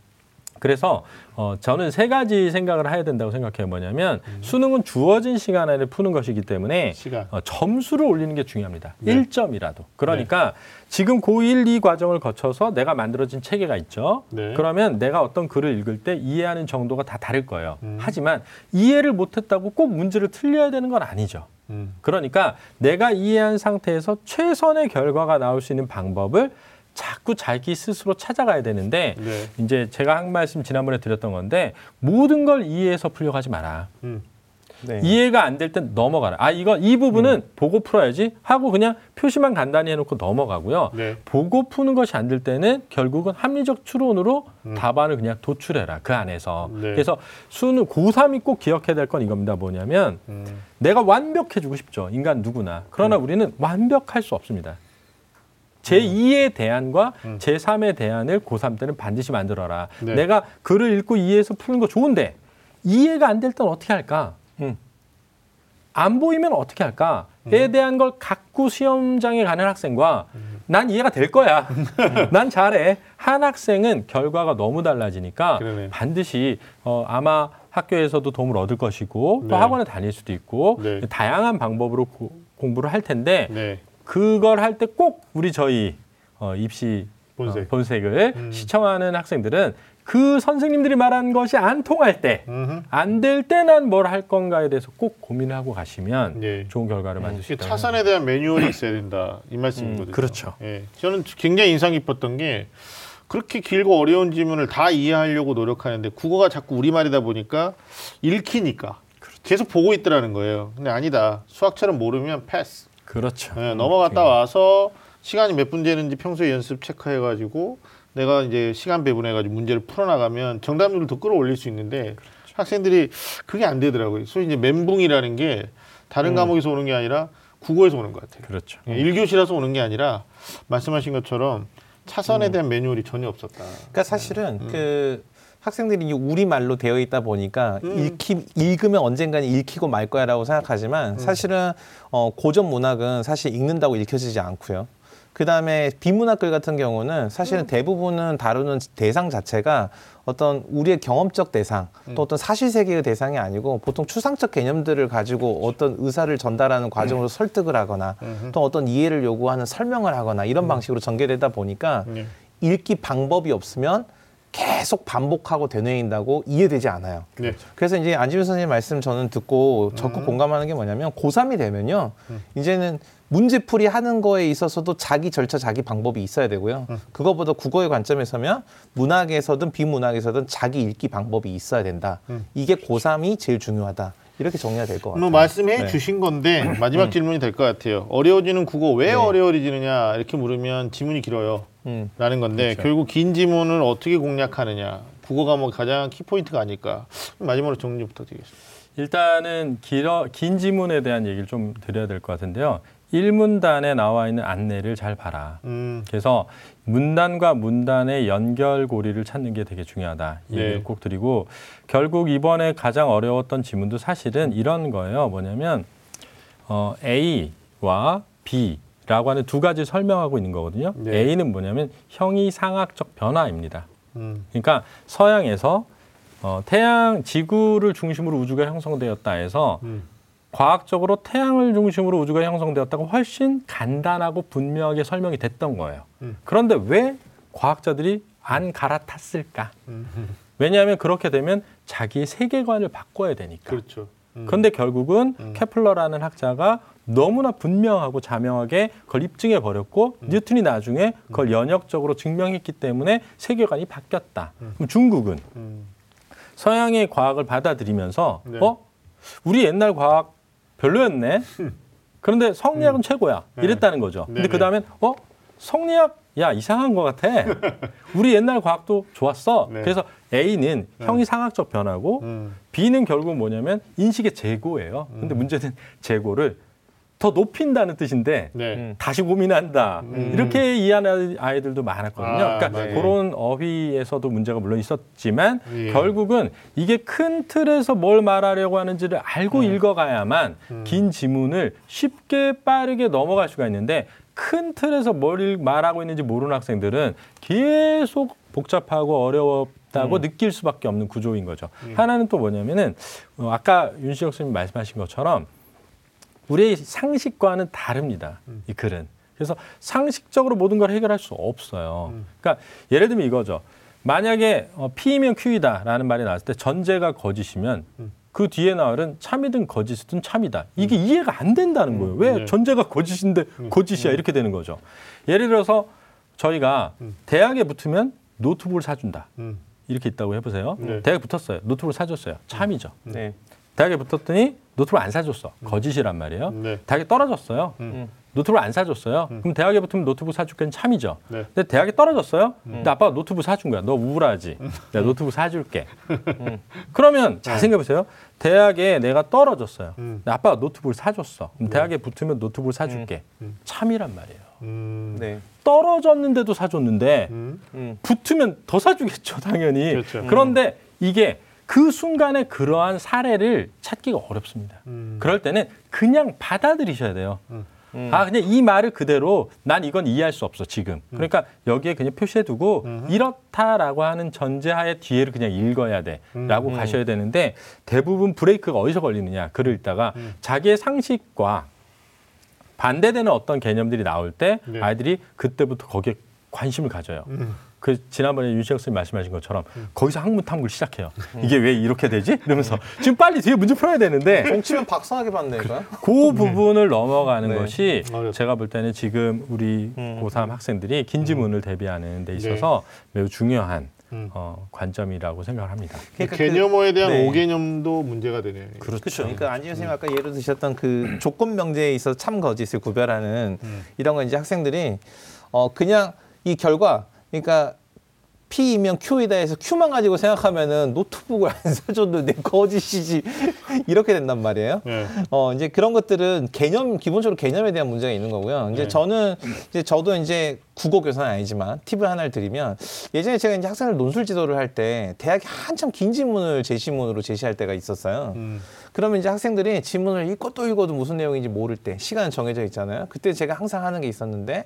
그래서 어, 저는 세 가지 생각을 해야 된다고 생각해요. 뭐냐면 음. 수능은 주어진 시간 안에 푸는 것이기 때문에 시간. 어, 점수를 올리는 게 중요합니다. 네. 일 1점이라도. 그러니까 지금 고1, 2 과정을 거쳐서 내가 만들어진 체계가 있죠. 네. 그러면 내가 어떤 글을 읽을 때 이해하는 정도가 다 다를 거예요. 음. 하지만 이해를 못했다고 꼭 문제를 틀려야 되는 건 아니죠. 음. 그러니까 내가 이해한 상태에서 최선의 결과가 나올 수 있는 방법을 자꾸 자기 스스로 찾아가야 되는데 네. 이제 제가 한 말씀 지난번에 드렸던 건데 모든 걸 이해해서 풀려고 하지 마라. 음. 네. 이해가 안 될 땐 넘어가라. 아, 이거 이 부분은 보고 풀어야지 하고 그냥 표시만 간단히 해놓고 넘어가고요. 네. 보고 푸는 것이 안 될 때는 결국은 합리적 추론으로 음. 답안을 그냥 도출해라. 그 안에서. 네. 그래서 수능 고3이 꼭 기억해야 될 건 이겁니다. 뭐냐면 음. 내가 완벽해지고 싶죠. 인간 누구나. 그러나 음. 우리는 완벽할 수 없습니다. 제2의 대안과 음. 제3의 대안을 고3 때는 반드시 만들어라. 네. 내가 글을 읽고 이해해서 푸는 거 좋은데 이해가 안 될 땐 어떻게 할까? 음. 안 보이면 어떻게 할까?에 음. 대한 걸 갖고 시험장에 가는 학생과 난 이해가 될 거야. *laughs* 난 잘해. 한 학생은 결과가 너무 달라지니까 그러네. 반드시 어, 아마 학교에서도 도움을 얻을 것이고 또 네. 학원에 다닐 수도 있고 네. 다양한 방법으로 고- 공부를 할 텐데 네. 그걸 할 때 꼭 우리 저희 어, 입시 본색. 어, 본색을 음. 시청하는 학생들은 그 선생님들이 말한 것이 안 통할 때. 안 될 때 난 뭘 할 건가에 대해서 꼭 고민을 하고 가시면 예. 좋은 결과를 만들 수 있다. 차선에 대한 매뉴얼이 있어야 된다 이 말씀이거든요. 음, 그렇죠. 예, 저는 굉장히 인상 깊었던 게 그렇게 길고 어려운 지문을 다 이해하려고 노력하는데 국어가 자꾸 우리말이다 보니까 읽히니까 그렇죠. 계속 보고 있더라는 거예요. 근데 아니다. 수학처럼 모르면 패스. 그렇죠. 예, 넘어갔다 와서 시간이 몇 분 되는지 평소에 연습 체크해가지고 내가 이제 시간 배분해가지고 문제를 풀어나가면 정답률을 더 끌어올릴 수 있는데 학생들이 그게 안 되더라고요. 소위 이제 멘붕이라는 게 다른 과목에서 오는 게 아니라 국어에서 오는 것 같아요. 그렇죠. 예, 1교시라서 오는 게 아니라 말씀하신 것처럼 차선에 대한 매뉴얼이 전혀 없었다. 그러니까 사실은 그 학생들이 이 우리 말로 되어 있다 보니까 음. 읽히, 읽으면 언젠가는 읽히고 말 거야라고 생각하지만 사실은 어, 고전 문학은 사실 읽는다고 읽혀지지 않고요. 그 다음에 비문학글 같은 경우는 사실은 대부분은 다루는 대상 자체가 어떤 우리의 경험적 대상 또 어떤 사실 세계의 대상이 아니고 보통 추상적 개념들을 가지고 어떤 의사를 전달하는 과정으로 설득을 하거나 또 어떤 이해를 요구하는 설명을 하거나 이런 방식으로 전개되다 보니까 네. 읽기 방법이 없으면 계속 반복하고 되뇌인다고 이해되지 않아요. 네. 그래서 이제 안지민 선생님 말씀 저는 듣고 적극 공감하는 게 뭐냐면 고3이 되면요. 이제는 문제풀이 하는 거에 있어서도 자기 절차, 자기 방법이 있어야 되고요. 그거보다 국어의 관점에 서면 문학에서든 비문학에서든 자기 읽기 방법이 있어야 된다. 이게 고3이 제일 중요하다. 이렇게 정리가 될 것 같아요. 뭐 말씀해 네. 주신 건데 *clears throat* 마지막 질문이 될 것 같아요. 어려워지는 국어 왜 네. 어려워지느냐 이렇게 물으면 지문이 길어요. 음. 라는 건데 결국 긴 지문을 어떻게 공략하느냐 국어 과목 가장 키포인트가 아닐까 마지막으로 정리 부탁드리겠습니다. 일단은 길어, 긴 지문에 대한 얘기를 좀 드려야 될 것 같은데요. 일문단에 나와 있는 안내를 잘 봐라. 음, 그래서 문단과 문단의 연결고리를 찾는 게 되게 중요하다. 이 네. 얘기를 꼭 드리고 결국 이번에 가장 어려웠던 지문도 사실은 이런 거예요. 뭐냐면 어, A와 B라고 하는 두 가지 설명하고 있는 거거든요. 네. A는 뭐냐면 형이상학적 변화입니다. 음, 그러니까 서양에서 어, 태양 지구를 중심으로 우주가 형성되었다 해서 음. 과학적으로 태양을 중심으로 우주가 형성되었다고 훨씬 간단하고 분명하게 설명이 됐던 거예요. 음. 그런데 왜 과학자들이 안 갈아탔을까? 음. *laughs* 왜냐하면 그렇게 되면 자기의 세계관을 바꿔야 되니까. 그렇죠. 음. 그런데 결국은 음. 케플러라는 학자가 너무나 분명하고 자명하게 그걸 입증해 버렸고 음. 뉴턴이 나중에 그걸 연역적으로 증명했기 때문에 세계관이 바뀌었다. 그럼 중국은 음, 서양의 과학을 받아들이면서 네. 어 우리 옛날 과학 별로였네. 그런데 성리학은 최고야. 음. 네. 이랬다는 거죠. 근데. 그 다음엔 어 성리학 야 이상한 것 같아. *laughs* 우리 옛날 과학도 좋았어. 네. 그래서 A는 형이 상학적 변화고 음, B는 결국 뭐냐면 인식의 재고예요. 근데 문제는 재고를 더 높인다는 뜻인데 네. 음. 다시 고민한다. 음. 이렇게 이해하는 아이들도 많았거든요. 아, 그러니까 네. 그런 어휘에서도 문제가 물론 있었지만 예. 결국은 이게 큰 틀에서 뭘 말하려고 하는지를 알고 음. 읽어가야만 긴 지문을 쉽게 빠르게 넘어갈 수가 있는데 큰 틀에서 뭘 말하고 있는지 모르는 학생들은 계속 복잡하고 어려웠다고 음. 느낄 수밖에 없는 구조인 거죠. 하나는 또 뭐냐면은 어, 아까 윤시혁 선생님 말씀하신 것처럼 우리의 상식과는 다릅니다. 음. 이 글은. 그래서 상식적으로 모든 걸 해결할 수 없어요. 음. 그러니까 예를 들면 이거죠. 만약에 어, P이면 Q이다라는 말이 나왔을 때 전제가 거짓이면 음. 그 뒤에 나을은 참이든 거짓이든 참이다. 이게 이해가 안 된다는 거예요. 왜 네. 전제가 거짓인데 거짓이야 이렇게 되는 거죠. 예를 들어서 저희가 음. 대학에 붙으면 노트북을 사준다. 음, 이렇게 있다고 해보세요. 네. 대학에 붙었어요. 노트북을 사줬어요. 참이죠. 네. 대학에 붙었더니 노트북을 안 사줬어. 거짓이란 말이에요. 네. 대학에 떨어졌어요. 음. 노트북을 안 사줬어요. 그럼 대학에 붙으면 노트북 사줄게는 참이죠. 네. 근데 대학에 떨어졌어요. 근데 아빠가 노트북 사준 거야. 너 우울하지? 내가 노트북 사줄게. 그러면 잘 생각해보세요. 대학에 내가 떨어졌어요. 음. 근데 아빠가 노트북을 사줬어. 그럼 대학에 붙으면 노트북을 사줄게. 음. 참이란 말이에요. 음, 네. 떨어졌는데도 사줬는데 음, 음. 붙으면 더 사주겠죠, 당연히. 그렇죠. 그런데 이게 그 순간에 그러한 사례를 찾기가 어렵습니다. 음. 그럴 때는 그냥 받아들이셔야 돼요. 음. 음. 아, 그냥 이 말을 그대로 난 이건 이해할 수 없어, 지금. 그러니까 여기에 그냥 표시해두고 이렇다라고 하는 전제하에 뒤에를 그냥 읽어야 돼. 라고 음. 가셔야 되는데 대부분 브레이크가 어디서 걸리느냐. 글을 읽다가 음. 자기의 상식과 반대되는 어떤 개념들이 나올 때 네. 아이들이 그때부터 거기에 관심을 가져요. 음. 그 지난번에 윤시혁 선생님 말씀하신 것처럼 거기서 학문 탐구를 시작해요. 이게 왜 이렇게 되지? 이러면서 지금 빨리 뒤에 문제 풀어야 되는데 정치면 박사하게 받네가. 그 부분을 넘어가는 네. 것이 어렵다. 제가 볼 때는 지금 우리 음. 고3 학생들이 긴 지문을 대비하는 데 있어서 매우 중요한 음. 어, 관점이라고 생각을 합니다. 그러니까 그- 개념어에 대한 네. 오개념도 문제가 되네요. 그렇죠. 그러니까 안지현 선생님 아까 예로 드셨던 그 조건 명제에 있어서 참 거짓을 구별하는 음. 이런 거 이제 학생들이 어 그냥 이 결과 그러니까 P이면 Q이다 해서 Q만 가지고 생각하면은 노트북을 안 *laughs* 사줬는데 거짓이지 이렇게 된단 말이에요. 네. 어 이제 그런 것들은 개념 기본적으로 개념에 대한 문제가 있는 거고요. 이제 네. 저는 이제 저도 이제 국어 교사는 아니지만 팁을 하나를 드리면 예전에 제가 이제 학생들 논술 지도를 할 때 대학이 한참 긴 지문을 제시문으로 제시할 때가 있었어요. 음. 그러면 이제 학생들이 지문을 읽고 또 읽어도 무슨 내용인지 모를 때 시간은 정해져 있잖아요. 그때 제가 항상 하는 게 있었는데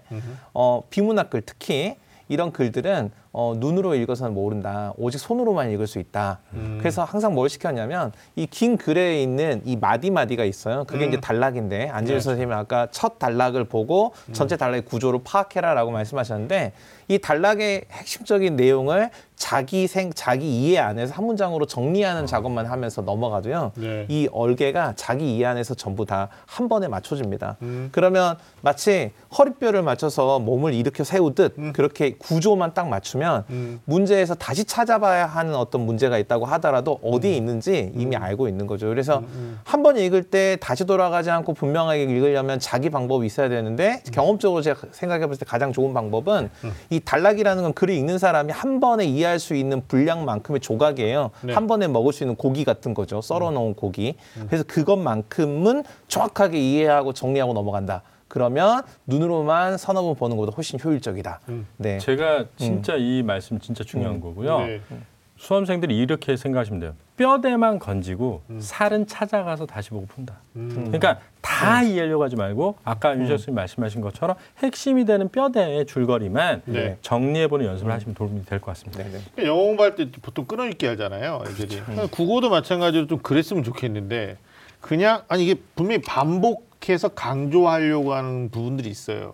어 비문학글 특히 이런 글들은 어, 눈으로 읽어서는 모른다. 오직 손으로만 읽을 수 있다. 음. 그래서 항상 뭘 시켰냐면 이 긴 글에 있는 이 마디 마디가 있어요. 그게 음. 이제 단락인데 안지일 네. 선생님이 아까 첫 단락을 보고 전체 단락의 구조를 파악해라라고 말씀하셨는데 이 단락의 핵심적인 내용을 자기 생 자기 이해 안에서 한 문장으로 정리하는 작업만 하면서 넘어가도요. 네. 이 얼개가 자기 이해 안에서 전부 다 한 번에 맞춰집니다. 음. 그러면 마치 허리뼈를 맞춰서 몸을 일으켜 세우듯 음. 그렇게 구조만 딱 맞추면 음. 문제에서 다시 찾아봐야 하는 어떤 문제가 있다고 하더라도 어디에 음. 있는지 이미 알고 있는 거죠. 그래서 한 번 읽을 때 다시 돌아가지 않고 분명하게 읽으려면 자기 방법이 있어야 되는데 음. 경험적으로 제가 생각해 봤을 때 가장 좋은 방법은 이 단락이라는 건 글을 읽는 사람이 한 번에 이해할 수 있는 분량만큼의 조각이에요. 네. 한 번에 먹을 수 있는 고기 같은 거죠. 썰어 놓은 고기. 음. 그래서 그것만큼은 정확하게 이해하고 정리하고 넘어간다. 그러면 눈으로만 서너 번 보는 것보다 훨씬 효율적이다. 음. 네. 제가 진짜 이 말씀 진짜 중요한 거고요. 네. 수험생들이 이렇게 생각하시면 돼요. 뼈대만 건지고 살은 찾아가서 다시 보고 푼다. 음. 그러니까 다 이해하려고 하지 말고 아까 윤 교수님 말씀하신 것처럼 핵심이 되는 뼈대의 줄거리만 네. 정리해보는 연습을 하시면 도움이 될 것 같습니다. 네, 네. 그러니까 영어 공부할 때 보통 끊어읽기 하잖아요. 애들이. 국어도 마찬가지로 좀 그랬으면 좋겠는데 그냥 아니 이게 분명히 반복 해서 강조하려고 하는 부분들이 있어요.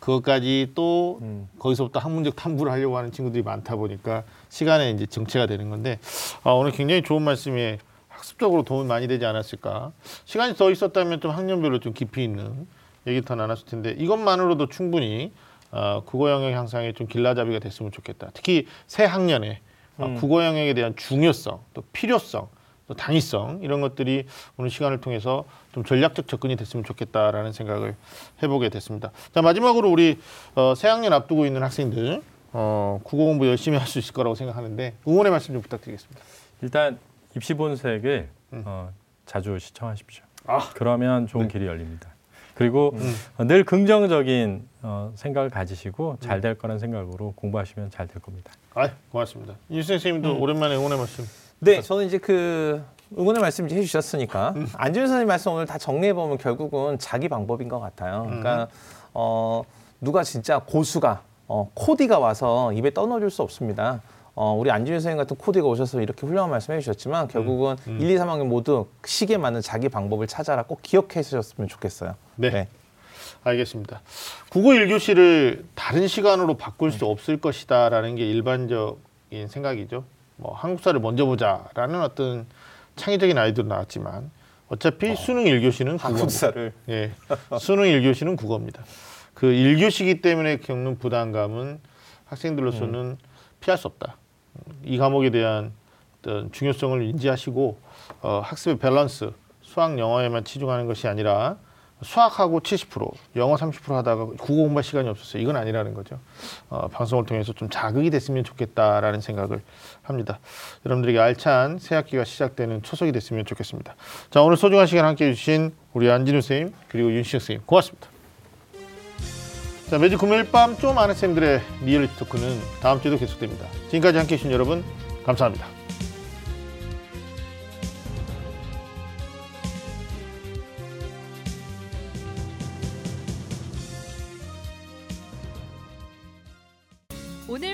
그것까지 또 거기서부터 학문적 탐구를 하려고 하는 친구들이 많다 보니까 시간에 이제 정체가 되는 건데 아, 오늘 굉장히 좋은 말씀에 학습적으로 도움이 많이 되지 않았을까. 시간이 더 있었다면 좀 학년별로 좀 깊이 있는 얘기 더 나눴을 텐데 이것만으로도 충분히 어, 국어 영역 향상에 좀 길라잡이가 됐으면 좋겠다. 특히 새 학년에 어, 국어 영역에 대한 중요성, 또 필요성, 또 당위성 이런 것들이 오늘 시간을 통해서 좀 전략적 접근이 됐으면 좋겠다라는 생각을 해보게 됐습니다. 자 마지막으로 우리 어, 새 학년 앞두고 있는 학생들 어, 국어 공부 열심히 할 수 있을 거라고 생각하는데 응원의 말씀 좀 부탁드리겠습니다. 일단 입시 본색을 음. 어, 자주 시청하십시오. 아. 그러면 좋은 네. 길이 열립니다. 그리고 음. 어, 늘 긍정적인 어, 생각을 가지시고 잘 될 거란 생각으로 공부하시면 잘 될 겁니다. 아 고맙습니다. 유 선생님도 오랜만에 응원의 말씀. 네, 저는 이제 그 응원의 말씀 이제 해주셨으니까 음. 안준 선생님 말씀 오늘 다 정리해 보면 결국은 자기 방법인 것 같아요. 음. 그러니까 어, 누가 진짜 고수가 어, 코디가 와서 입에 떠넣어줄 수 없습니다. 어, 우리 안준 선생님 같은 코디가 오셔서 이렇게 훌륭한 말씀 해주셨지만 결국은 음. 1, 2, 3학년 모두 시기에 맞는 자기 방법을 찾아라 꼭 기억해 주셨으면 좋겠어요. 네. 알겠습니다. 국어 1교시를 다른 시간으로 바꿀 수 없을 것이다라는 게 일반적인 생각이죠. 뭐 한국사를 먼저 보자라는 어떤 창의적인 아이디어도 나왔지만 어차피 수능 1교시는 국어입니다. 한국사를 예. 수능 1교시는 국어입니다. 그 1교시기 때문에 겪는 부담감은 학생들로서는 피할 수 없다. 이 과목에 대한 어떤 중요성을 인지하시고 어, 학습의 밸런스, 수학 영어에만 치중하는 것이 아니라 수학하고 70%, 영어 30% 하다가 국어 공부할 시간이 없었어요. 이건 아니라는 거죠. 어, 방송을 통해서 좀 자극이 됐으면 좋겠다라는 생각을 합니다. 여러분들에게 알찬 새 학기가 시작되는 초석이 됐으면 좋겠습니다. 자, 오늘 소중한 시간 함께 해주신 우리 안진우 선생님 그리고 윤시혁 선생님 고맙습니다. 자, 매주 금요일 밤 좀 아는 쌤들의 리얼리티 토크는 다음 주에도 계속됩니다. 지금까지 함께 해주신 여러분 감사합니다.